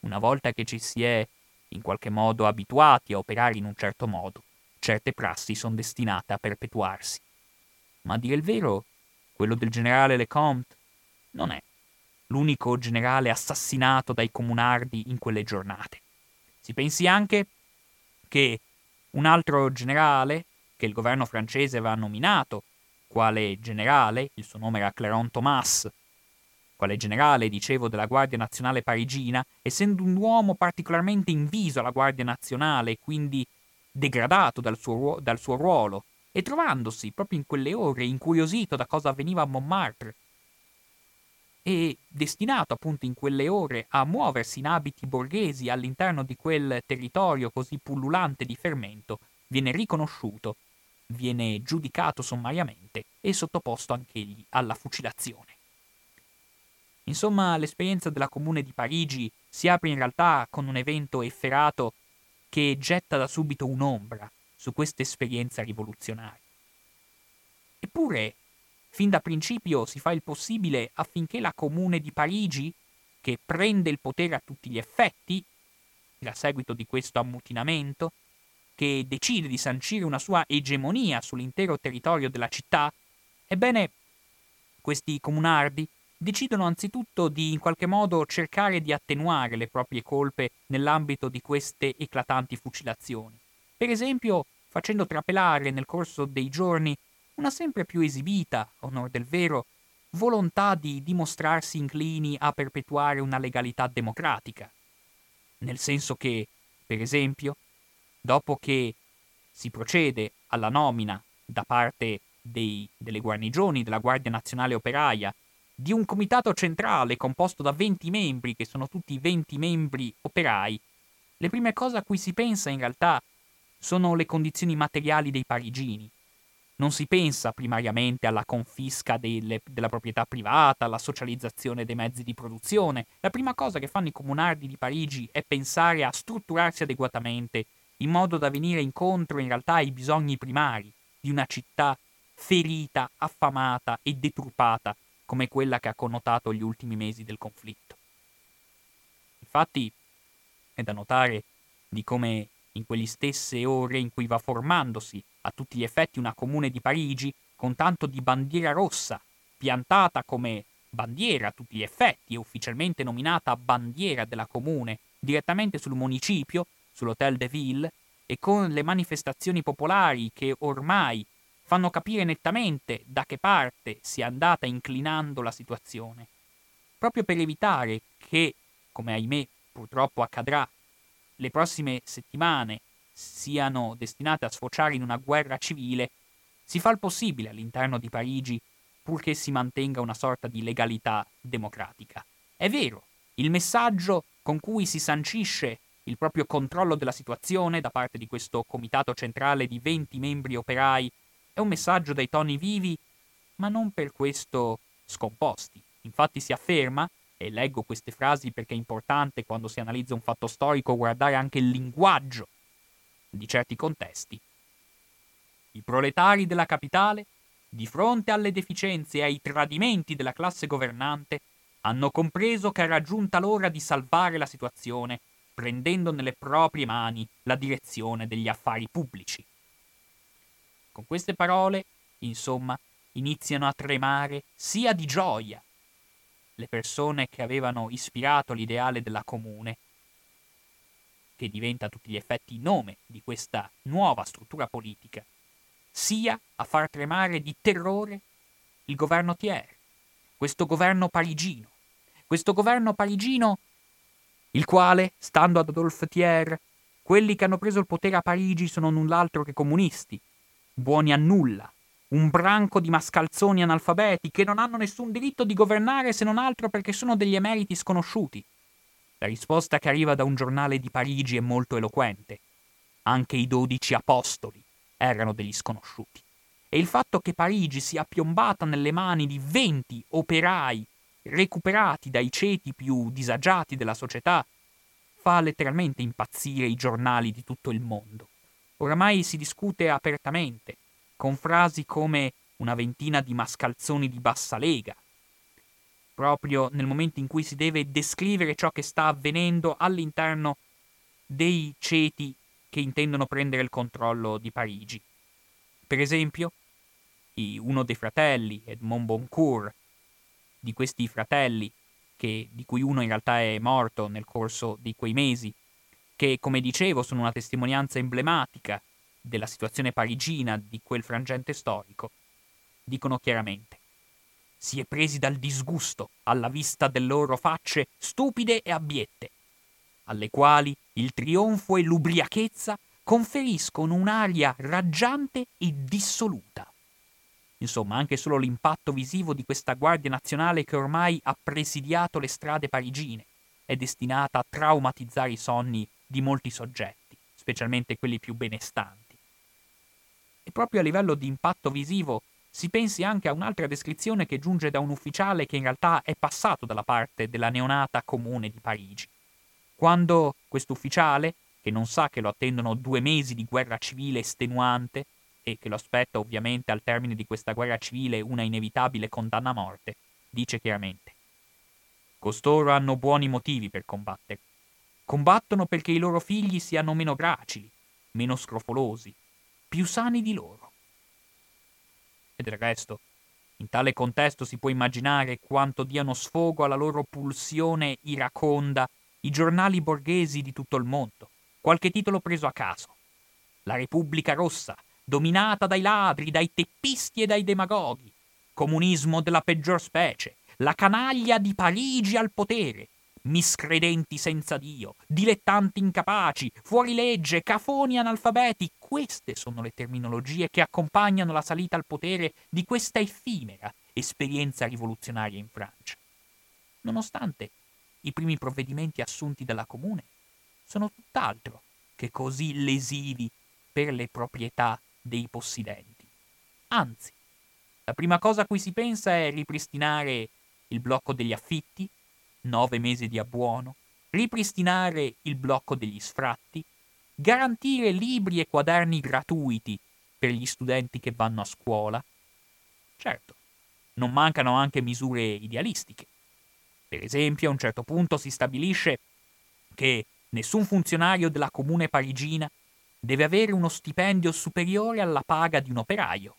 Una volta che ci si è in qualche modo abituati a operare in un certo modo, certe prassi sono destinate a perpetuarsi. Ma a dire il vero, quello del generale Lecomte non è l'unico generale assassinato dai comunardi in quelle giornate. Si pensi anche che un altro generale che il governo francese aveva nominato quale generale, il suo nome era Cléron Thomas, quale generale, dicevo, della Guardia Nazionale parigina, essendo un uomo particolarmente inviso alla Guardia Nazionale e quindi degradato dal suo, dal suo ruolo, e trovandosi proprio in quelle ore incuriosito da cosa avveniva a Montmartre, e destinato appunto in quelle ore a muoversi in abiti borghesi all'interno di quel territorio così pullulante di fermento, viene riconosciuto viene giudicato sommariamente e sottoposto anch'egli alla fucilazione. Insomma, l'esperienza della Comune di Parigi si apre in realtà con un evento efferato che getta da subito un'ombra su questa esperienza rivoluzionaria. Eppure, fin da principio si fa il possibile affinché la Comune di Parigi, che prende il potere a tutti gli effetti, a seguito di questo ammutinamento, che decide di sancire una sua egemonia sull'intero territorio della città, ebbene, questi comunardi decidono anzitutto di in qualche modo cercare di attenuare le proprie colpe nell'ambito di queste eclatanti fucilazioni. Per esempio, facendo trapelare nel corso dei giorni una sempre più esibita, onor del vero, volontà di dimostrarsi inclini a perpetuare una legalità democratica. Nel senso che, per esempio, dopo che si procede alla nomina da parte dei, delle guarnigioni della Guardia Nazionale Operaia di un comitato centrale composto da 20 membri, che sono tutti 20 membri operai, le prime cose a cui si pensa in realtà sono le condizioni materiali dei parigini. Non si pensa primariamente alla confisca delle, della proprietà privata, alla socializzazione dei mezzi di produzione. La prima cosa che fanno i comunardi di Parigi è pensare a strutturarsi adeguatamente, in modo da venire incontro in realtà ai bisogni primari di una città ferita, affamata e deturpata come quella che ha connotato gli ultimi mesi del conflitto. Infatti è da notare di come in quelle stesse ore in cui va formandosi a tutti gli effetti una comune di Parigi, con tanto di bandiera rossa, piantata come bandiera a tutti gli effetti e ufficialmente nominata bandiera della comune, direttamente sul municipio, sull'Hôtel de Ville, e con le manifestazioni popolari che ormai fanno capire nettamente da che parte si è andata inclinando la situazione, proprio per evitare che, come ahimè purtroppo accadrà, le prossime settimane siano destinate a sfociare in una guerra civile, si fa il possibile all'interno di Parigi purché si mantenga una sorta di legalità democratica. È vero, il messaggio con cui si sancisce il proprio controllo della situazione da parte di questo comitato centrale di 20 membri operai è un messaggio dai toni vivi, ma non per questo scomposti. Infatti si afferma, e leggo queste frasi perché è importante quando si analizza un fatto storico guardare anche il linguaggio di certi contesti. I proletari della capitale, di fronte alle deficienze e ai tradimenti della classe governante, hanno compreso che era giunta l'ora di salvare la situazione, prendendo nelle proprie mani la direzione degli affari pubblici. Con queste parole, insomma, iniziano a tremare sia di gioia le persone che avevano ispirato l'ideale della comune che diventa a tutti gli effetti nome di questa nuova struttura politica, sia a far tremare di terrore il governo Thiers, questo governo parigino, questo governo parigino il quale, stando ad Adolphe Thiers, quelli che hanno preso il potere a Parigi sono null'altro che comunisti, buoni a nulla, un branco di mascalzoni analfabeti che non hanno nessun diritto di governare se non altro perché sono degli emeriti sconosciuti. La risposta che arriva da un giornale di Parigi è molto eloquente. Anche i dodici apostoli erano degli sconosciuti. E il fatto che Parigi sia piombata nelle mani di venti operai recuperati dai ceti più disagiati della società fa letteralmente impazzire i giornali di tutto il mondo. Oramai si discute apertamente, con frasi come una ventina di mascalzoni di bassa lega, proprio nel momento in cui si deve descrivere ciò che sta avvenendo all'interno dei ceti che intendono prendere il controllo di Parigi. Per esempio, uno dei fratelli, Edmond Boncourt, di questi fratelli, che, di cui uno in realtà è morto nel corso di quei mesi, che, come dicevo, sono una testimonianza emblematica della situazione parigina di quel frangente storico, dicono chiaramente si è presi dal disgusto alla vista delle loro facce stupide e abbiette, alle quali il trionfo e l'ubriachezza conferiscono un'aria raggiante e dissoluta. Insomma, anche solo l'impatto visivo di questa Guardia Nazionale che ormai ha presidiato le strade parigine è destinata a traumatizzare i sonni di molti soggetti, specialmente quelli più benestanti. E proprio a livello di impatto visivo si pensi anche a un'altra descrizione che giunge da un ufficiale che in realtà è passato dalla parte della neonata comune di Parigi. Quando quest'ufficiale, che non sa che lo attendono due mesi di guerra civile estenuante e che lo aspetta ovviamente al termine di questa guerra civile una inevitabile condanna a morte, dice chiaramente Costoro hanno buoni motivi per combattere. Combattono perché i loro figli siano meno gracili, meno scrofolosi, più sani di loro e del resto, in tale contesto si può immaginare quanto diano sfogo alla loro pulsione iraconda i giornali borghesi di tutto il mondo. Qualche titolo preso a caso. La Repubblica Rossa, dominata dai ladri, dai teppisti e dai demagoghi. Comunismo della peggior specie. La canaglia di Parigi al potere miscredenti senza Dio, dilettanti incapaci, fuorilegge, cafoni analfabeti. Queste sono le terminologie che accompagnano la salita al potere di questa effimera esperienza rivoluzionaria in Francia. Nonostante i primi provvedimenti assunti dalla Comune sono tutt'altro che così lesivi per le proprietà dei possidenti. Anzi, la prima cosa a cui si pensa è ripristinare il blocco degli affitti, nove mesi di abbuono, ripristinare il blocco degli sfratti, garantire libri e quaderni gratuiti per gli studenti che vanno a scuola. Certo, non mancano anche misure idealistiche. Per esempio, a un certo punto si stabilisce che nessun funzionario della comune parigina deve avere uno stipendio superiore alla paga di un operaio.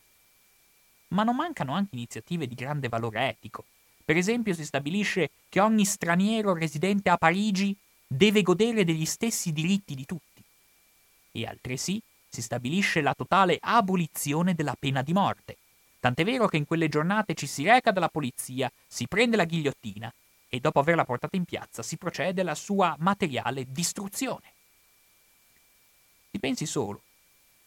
Ma non mancano anche iniziative di grande valore etico. Per esempio si stabilisce che ogni straniero residente a Parigi deve godere degli stessi diritti di tutti. E altresì si stabilisce la totale abolizione della pena di morte. Tant'è vero che in quelle giornate ci si reca dalla polizia, si prende la ghigliottina e dopo averla portata in piazza si procede alla sua materiale distruzione. Si pensi solo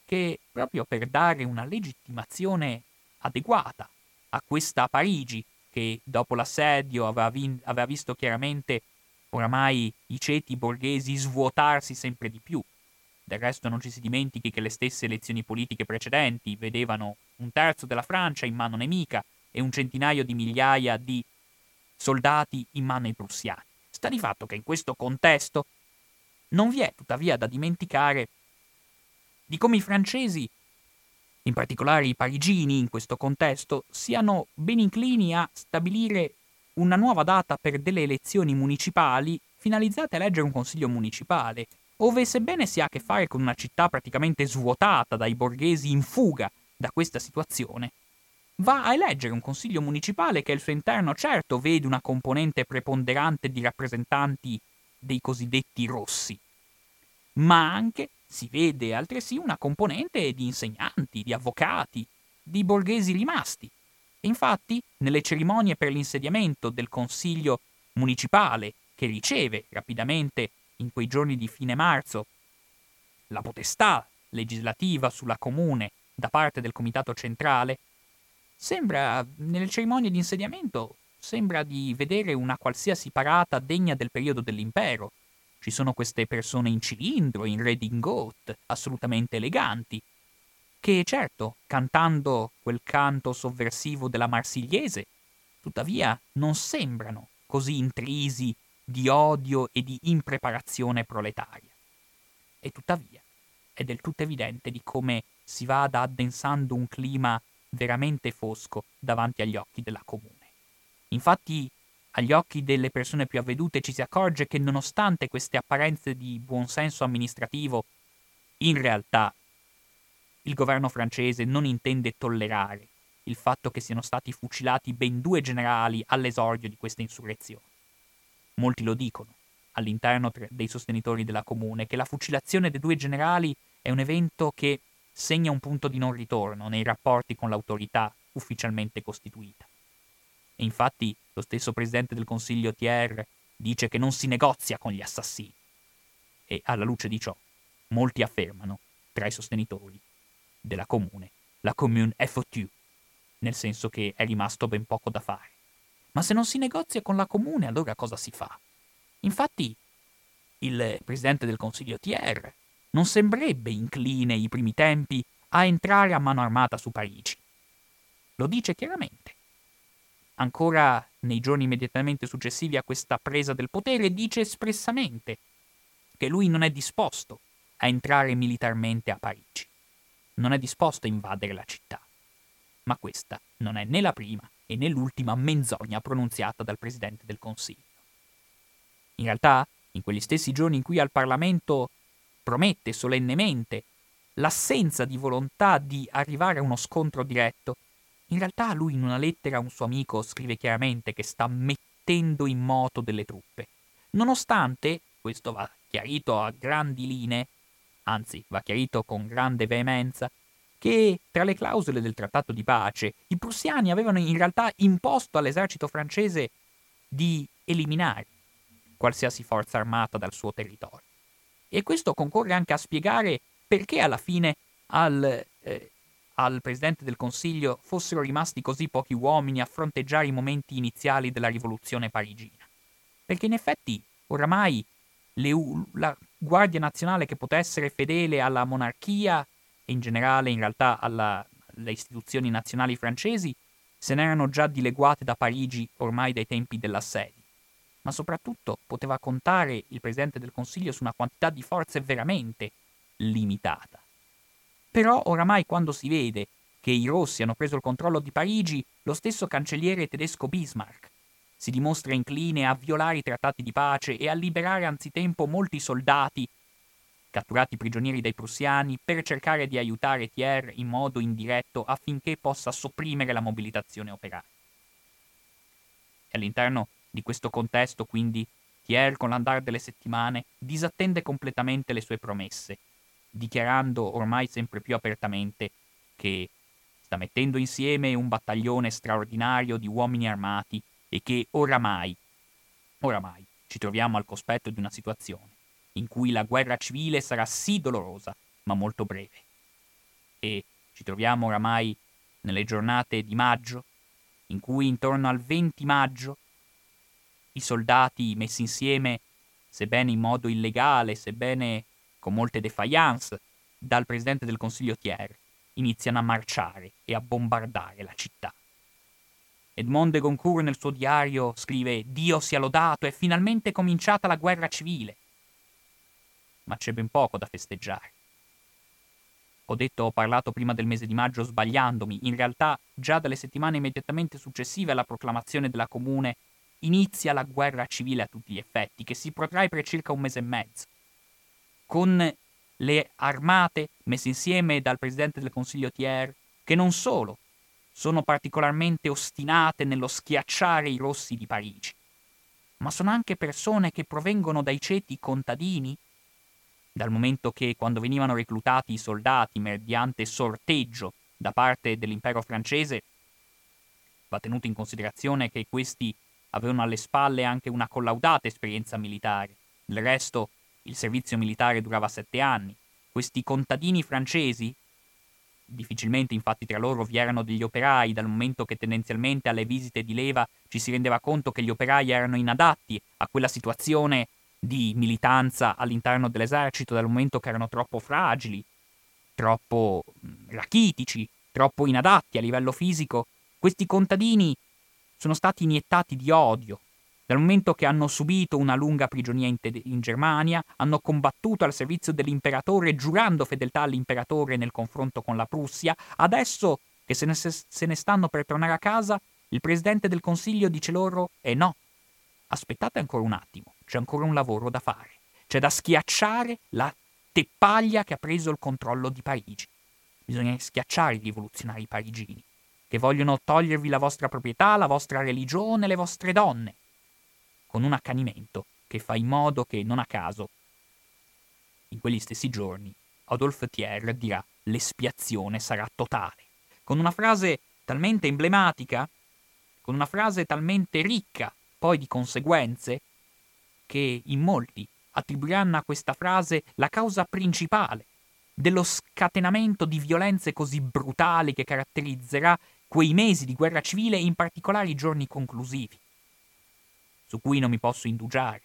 che proprio per dare una legittimazione adeguata a questa Parigi, che dopo l'assedio aveva, vin- aveva visto chiaramente oramai i ceti borghesi svuotarsi sempre di più, del resto non ci si dimentichi che le stesse elezioni politiche precedenti vedevano un terzo della Francia in mano nemica e un centinaio di migliaia di soldati in mano ai prussiani. Sta di fatto che in questo contesto non vi è tuttavia da dimenticare di come i francesi, in particolare i parigini in questo contesto, siano ben inclini a stabilire una nuova data per delle elezioni municipali finalizzate a eleggere un consiglio municipale ove sebbene si ha a che fare con una città praticamente svuotata dai borghesi in fuga da questa situazione, va a eleggere un consiglio municipale che al suo interno certo vede una componente preponderante di rappresentanti dei cosiddetti rossi, ma anche si vede altresì una componente di insegnanti, di avvocati, di borghesi rimasti. E infatti, nelle cerimonie per l'insediamento del consiglio municipale, che riceve rapidamente in quei giorni di fine marzo la potestà legislativa sulla comune da parte del comitato centrale, sembra, nelle cerimonie di insediamento, sembra di vedere una qualsiasi parata degna del periodo dell'impero. Ci sono queste persone in cilindro, in redingote, assolutamente eleganti, che certo, cantando quel canto sovversivo della marsigliese, tuttavia non sembrano così intrisi di odio e di impreparazione proletaria. E tuttavia è del tutto evidente di come si vada addensando un clima veramente fosco davanti agli occhi della comune. Infatti, agli occhi delle persone più avvedute ci si accorge che nonostante queste apparenze di buonsenso amministrativo, in realtà il governo francese non intende tollerare il fatto che siano stati fucilati ben due generali all'esordio di questa insurrezione. Molti lo dicono, all'interno dei sostenitori della comune, che la fucilazione dei due generali è un evento che segna un punto di non ritorno nei rapporti con l'autorità ufficialmente costituita. E infatti lo stesso presidente del Consiglio Thiers dice che non si negozia con gli assassini. E alla luce di ciò, molti affermano, tra i sostenitori della comune, la commune è foutue, nel senso che è rimasto ben poco da fare. Ma se non si negozia con la comune, allora cosa si fa? Infatti, il presidente del Consiglio Thiers non sembrerebbe incline i primi tempi a entrare a mano armata su Parigi. Lo dice chiaramente. Ancora nei giorni immediatamente successivi a questa presa del potere dice espressamente che lui non è disposto a entrare militarmente a Parigi. Non è disposto a invadere la città. Ma questa non è né la prima e nell'ultima menzogna pronunziata dal Presidente del Consiglio. In realtà, in quegli stessi giorni in cui al Parlamento promette solennemente l'assenza di volontà di arrivare a uno scontro diretto, in realtà lui in una lettera a un suo amico scrive chiaramente che sta mettendo in moto delle truppe. Nonostante, questo va chiarito a grandi linee, anzi va chiarito con grande veemenza, che tra le clausole del trattato di pace i prussiani avevano in realtà imposto all'esercito francese di eliminare qualsiasi forza armata dal suo territorio. E questo concorre anche a spiegare perché alla fine al, eh, al Presidente del Consiglio fossero rimasti così pochi uomini a fronteggiare i momenti iniziali della rivoluzione parigina. Perché in effetti oramai le, la Guardia Nazionale che potesse essere fedele alla monarchia in generale in realtà alla, le istituzioni nazionali francesi se n'erano già dileguate da Parigi ormai dai tempi dell'assedio, ma soprattutto poteva contare il Presidente del Consiglio su una quantità di forze veramente limitata. Però oramai quando si vede che i rossi hanno preso il controllo di Parigi, lo stesso cancelliere tedesco Bismarck si dimostra incline a violare i trattati di pace e a liberare anzitempo molti soldati catturati prigionieri dai prussiani per cercare di aiutare Thiers in modo indiretto affinché possa sopprimere la mobilitazione operaia. E all'interno di questo contesto, quindi, Thiers, con l'andare delle settimane, disattende completamente le sue promesse, dichiarando ormai sempre più apertamente che sta mettendo insieme un battaglione straordinario di uomini armati e che oramai, oramai ci troviamo al cospetto di una situazione in cui la guerra civile sarà sì dolorosa, ma molto breve. E ci troviamo oramai nelle giornate di maggio, in cui intorno al 20 maggio i soldati messi insieme, sebbene in modo illegale, sebbene con molte defiance, dal presidente del Consiglio Thiers, iniziano a marciare e a bombardare la città. Edmond de Goncourt nel suo diario scrive Dio sia lodato, è finalmente cominciata la guerra civile. Ma c'è ben poco da festeggiare. Ho detto, ho parlato prima del mese di maggio sbagliandomi, in realtà già dalle settimane immediatamente successive alla proclamazione della comune inizia la guerra civile a tutti gli effetti, che si protrae per circa un mese e mezzo. Con le armate messe insieme dal presidente del Consiglio Thiers, che non solo sono particolarmente ostinate nello schiacciare i rossi di Parigi, ma sono anche persone che provengono dai ceti contadini, dal momento che quando venivano reclutati i soldati mediante sorteggio da parte dell'impero francese, va tenuto in considerazione che questi avevano alle spalle anche una collaudata esperienza militare. Del resto, il servizio militare durava sette anni. Questi contadini francesi Difficilmente infatti tra loro vi erano degli operai, dal momento che tendenzialmente alle visite di leva ci si rendeva conto che gli operai erano inadatti a quella situazione di militanza all'interno dell'esercito, dal momento che erano troppo fragili, troppo rachitici, troppo inadatti a livello fisico. Questi contadini sono stati iniettati di odio, dal momento che hanno subito una lunga prigionia in, te- in, Germania, hanno combattuto al servizio dell'imperatore giurando fedeltà all'imperatore nel confronto con la Prussia, adesso che se ne, se ne stanno per tornare a casa, il presidente del consiglio dice loro eh no, aspettate ancora un attimo, c'è ancora un lavoro da fare, c'è da schiacciare la teppaglia che ha preso il controllo di Parigi. Bisogna schiacciare i rivoluzionari parigini, che vogliono togliervi la vostra proprietà, la vostra religione, le vostre donne con un accanimento che fa in modo che, non a caso, in quegli stessi giorni, Adolphe Thiers dirà l'espiazione sarà totale, con una frase talmente emblematica, con una frase talmente ricca poi di conseguenze, che in molti attribuiranno a questa frase la causa principale dello scatenamento di violenze così brutali che caratterizzerà quei mesi di guerra civile e in particolare i giorni conclusivi su cui non mi posso indugiare,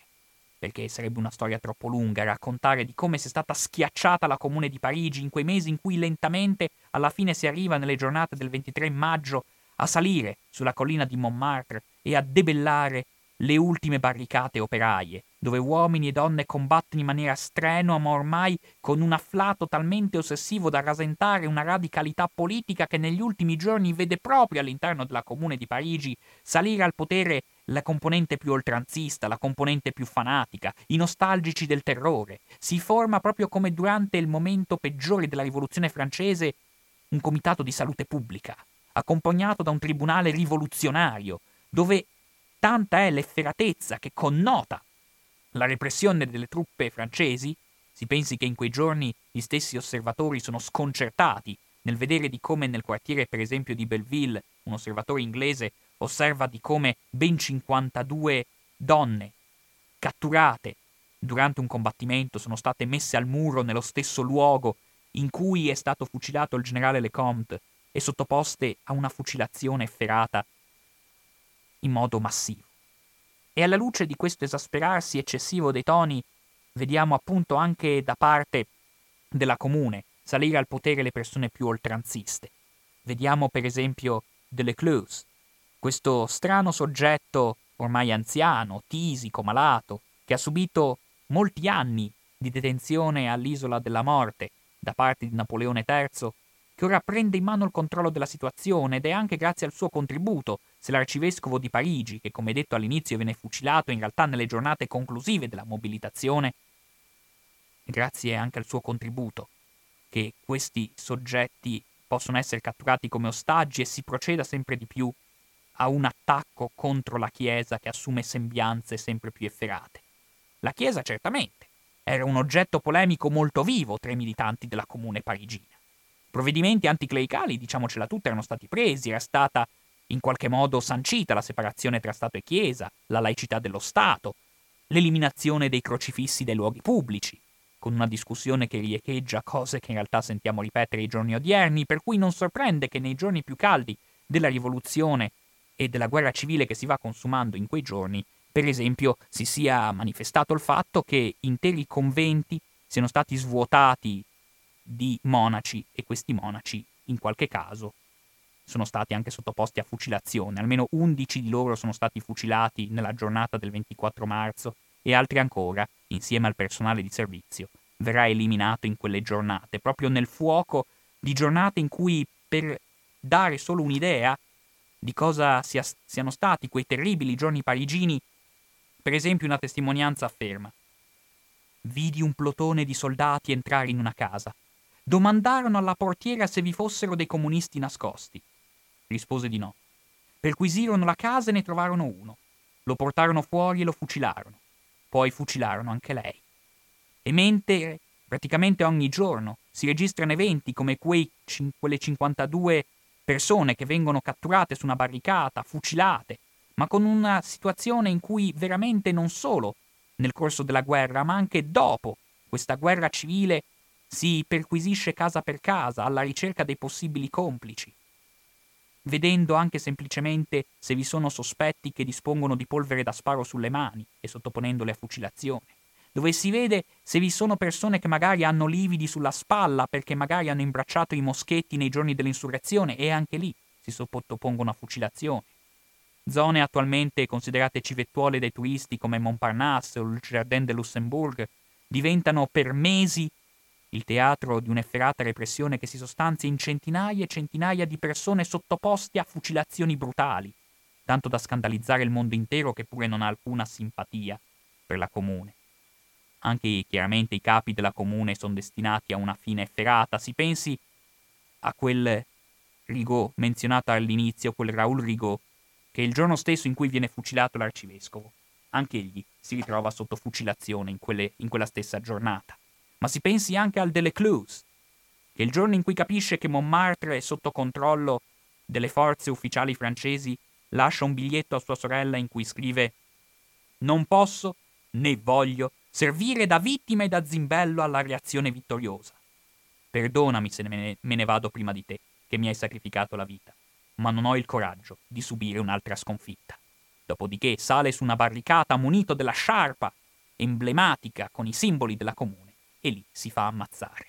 perché sarebbe una storia troppo lunga raccontare di come sia stata schiacciata la comune di Parigi in quei mesi in cui lentamente alla fine si arriva nelle giornate del 23 maggio a salire sulla collina di Montmartre e a debellare le ultime barricate operaie, dove uomini e donne combattono in maniera strenua, ma ormai con un afflato talmente ossessivo da rasentare una radicalità politica che negli ultimi giorni vede proprio all'interno della comune di Parigi salire al potere la componente più oltranzista, la componente più fanatica, i nostalgici del terrore. Si forma proprio come durante il momento peggiore della rivoluzione francese un comitato di salute pubblica, accompagnato da un tribunale rivoluzionario, dove tanta è l'efferatezza che connota la repressione delle truppe francesi, si pensi che in quei giorni gli stessi osservatori sono sconcertati nel vedere di come nel quartiere per esempio di Belleville un osservatore inglese osserva di come ben 52 donne catturate durante un combattimento sono state messe al muro nello stesso luogo in cui è stato fucilato il generale Lecomte e sottoposte a una fucilazione efferata in modo massivo. E alla luce di questo esasperarsi eccessivo dei toni, vediamo appunto anche da parte della comune salire al potere le persone più oltranziste, Vediamo per esempio Delecluse, questo strano soggetto ormai anziano, tisico, malato, che ha subito molti anni di detenzione all'isola della morte da parte di Napoleone III, che ora prende in mano il controllo della situazione ed è anche grazie al suo contributo se l'arcivescovo di Parigi, che come detto all'inizio viene fucilato in realtà nelle giornate conclusive della mobilitazione, grazie anche al suo contributo, che questi soggetti possono essere catturati come ostaggi e si proceda sempre di più a un attacco contro la Chiesa che assume sembianze sempre più efferate. La Chiesa certamente era un oggetto polemico molto vivo tra i militanti della comune parigina. Provvedimenti anticlericali, diciamocela tutta, erano stati presi, era stata in qualche modo sancita la separazione tra Stato e Chiesa, la laicità dello Stato, l'eliminazione dei crocifissi dai luoghi pubblici, con una discussione che riecheggia cose che in realtà sentiamo ripetere i giorni odierni, per cui non sorprende che nei giorni più caldi della rivoluzione e della guerra civile che si va consumando in quei giorni, per esempio, si sia manifestato il fatto che interi conventi siano stati svuotati di monaci e questi monaci, in qualche caso, sono stati anche sottoposti a fucilazione. Almeno 11 di loro sono stati fucilati nella giornata del 24 marzo e altri ancora, insieme al personale di servizio, verrà eliminato in quelle giornate, proprio nel fuoco di giornate in cui, per dare solo un'idea di cosa sia, siano stati quei terribili giorni parigini, per esempio una testimonianza afferma Vidi un plotone di soldati entrare in una casa. Domandarono alla portiera se vi fossero dei comunisti nascosti. Rispose di no. Perquisirono la casa e ne trovarono uno. Lo portarono fuori e lo fucilarono. Poi fucilarono anche lei. E mentre praticamente ogni giorno si registrano eventi come quei, quelle 52 persone che vengono catturate su una barricata, fucilate, ma con una situazione in cui veramente non solo nel corso della guerra, ma anche dopo questa guerra civile si perquisisce casa per casa alla ricerca dei possibili complici vedendo anche semplicemente se vi sono sospetti che dispongono di polvere da sparo sulle mani e sottoponendole a fucilazione, dove si vede se vi sono persone che magari hanno lividi sulla spalla perché magari hanno imbracciato i moschetti nei giorni dell'insurrezione e anche lì si sottopongono a fucilazione. Zone attualmente considerate civettuole dai turisti come Montparnasse o il Jardin de Luxembourg diventano per mesi il teatro di un'efferata repressione che si sostanzia in centinaia e centinaia di persone sottoposte a fucilazioni brutali, tanto da scandalizzare il mondo intero che pure non ha alcuna simpatia per la comune. Anche chiaramente i capi della comune sono destinati a una fine efferata, si pensi a quel Rigaud menzionato all'inizio, quel Raoul Rigaud, che il giorno stesso in cui viene fucilato l'arcivescovo, anche egli si ritrova sotto fucilazione in, quelle, in quella stessa giornata. Ma si pensi anche al Delecluse, che il giorno in cui capisce che Montmartre è sotto controllo delle forze ufficiali francesi, lascia un biglietto a sua sorella in cui scrive Non posso, né voglio, servire da vittima e da zimbello alla reazione vittoriosa. Perdonami se me ne, vado prima di te, che mi hai sacrificato la vita, ma non ho il coraggio di subire un'altra sconfitta. Dopodiché sale su una barricata munito della sciarpa, emblematica con i simboli della comune e lì si fa ammazzare.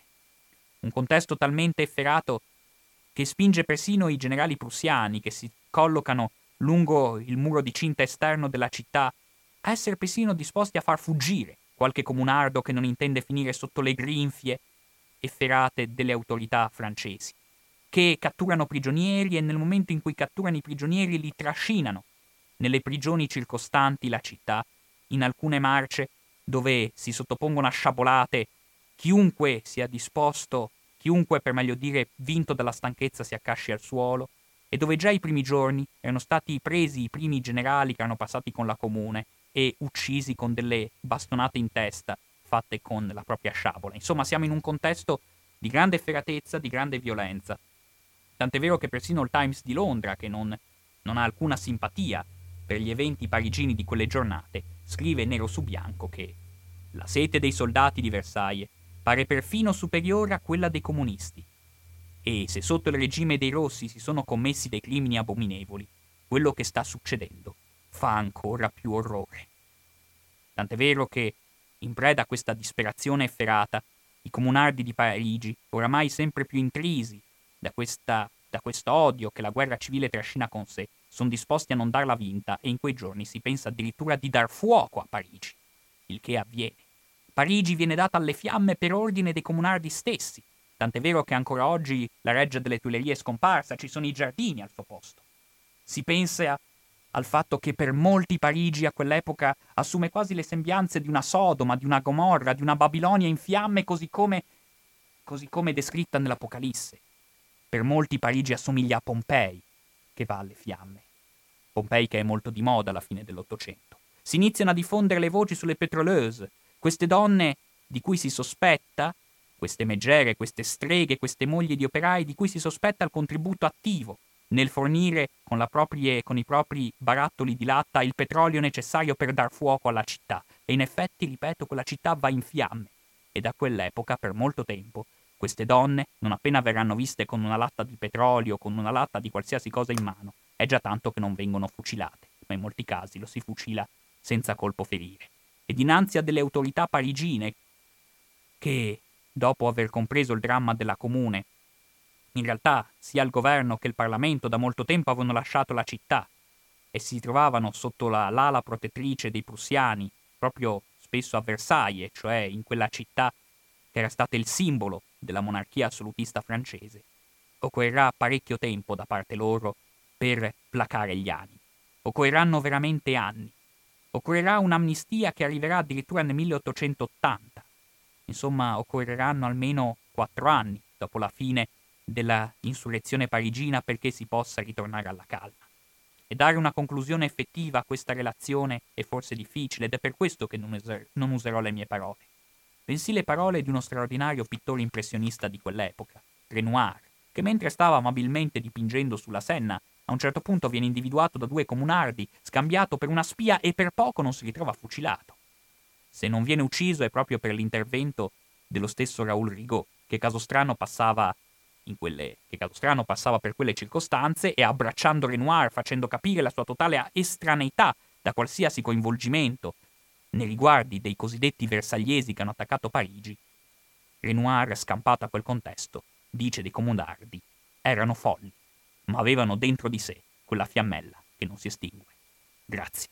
Un contesto talmente efferato che spinge persino i generali prussiani che si collocano lungo il muro di cinta esterno della città a essere persino disposti a far fuggire qualche comunardo che non intende finire sotto le grinfie efferate delle autorità francesi, che catturano prigionieri e nel momento in cui catturano i prigionieri li trascinano nelle prigioni circostanti la città, in alcune marce dove si sottopongono a sciabolate chiunque sia disposto, chiunque per meglio dire vinto dalla stanchezza si accasci al suolo, e dove già i primi giorni erano stati presi i primi generali che erano passati con la comune e uccisi con delle bastonate in testa fatte con la propria sciabola. Insomma, siamo in un contesto di grande efferatezza, di grande violenza. Tant'è vero che persino il Times di Londra, che non, non ha alcuna simpatia per gli eventi parigini di quelle giornate, scrive nero su bianco che la sete dei soldati di Versailles pare perfino superiore a quella dei comunisti. E se sotto il regime dei rossi si sono commessi dei crimini abominevoli, quello che sta succedendo fa ancora più orrore. Tant'è vero che, in preda a questa disperazione efferata, i comunardi di Parigi, oramai sempre più intrisi da questa da questo odio che la guerra civile trascina con sé, sono disposti a non darla vinta e in quei giorni si pensa addirittura di dar fuoco a Parigi, il che avviene. Parigi viene data alle fiamme per ordine dei comunardi stessi, tant'è vero che ancora oggi la reggia delle Tuilerie è scomparsa, ci sono i giardini al suo posto. Si pensa al fatto che per molti Parigi a quell'epoca assume quasi le sembianze di una Sodoma, di una Gomorra, di una Babilonia in fiamme così come, così come descritta nell'Apocalisse. Per molti Parigi assomiglia a Pompei, che va alle fiamme. Pompei che è molto di moda alla fine dell'Ottocento. Si iniziano a diffondere le voci sulle petroleuse, queste donne di cui si sospetta, queste megere, queste streghe, queste mogli di operai di cui si sospetta il contributo attivo nel fornire con, proprie, con, i propri barattoli di latta il petrolio necessario per dar fuoco alla città. E in effetti, ripeto, quella città va in fiamme. E da quell'epoca, per molto tempo, queste donne, non appena verranno viste con una latta di petrolio, con una latta di qualsiasi cosa in mano, è già tanto che non vengono fucilate, ma in molti casi lo si fucila senza colpo ferire. E dinanzi a delle autorità parigine che, dopo aver compreso il dramma della comune, in realtà sia il governo che il Parlamento da molto tempo avevano lasciato la città e si trovavano sotto la, l'ala protettrice dei prussiani, proprio spesso a Versailles, cioè in quella città che era stata il simbolo della monarchia assolutista francese. Occorrerà parecchio tempo da parte loro per placare gli animi. Occorreranno veramente anni. Occorrerà un'amnistia che arriverà addirittura nel 1880. Insomma, occorreranno almeno quattro anni dopo la fine della insurrezione parigina perché si possa ritornare alla calma. E dare una conclusione effettiva a questa relazione è forse difficile ed è per questo che non, user- non userò le mie parole, bensì le parole di uno straordinario pittore impressionista di quell'epoca, Renoir, che mentre stava amabilmente dipingendo sulla Senna, a un certo punto viene individuato da due comunardi, scambiato per una spia e per poco non si ritrova fucilato. Se non viene ucciso è proprio per l'intervento dello stesso Raoul Rigaud, che caso strano passava in quelle, che Calustrano passava per quelle circostanze e abbracciando Renoir, facendo capire la sua totale estraneità da qualsiasi coinvolgimento nei riguardi dei cosiddetti versagliesi che hanno attaccato Parigi, Renoir, scampato a quel contesto, dice dei comunardi, erano folli, ma avevano dentro di sé quella fiammella che non si estingue. Grazie.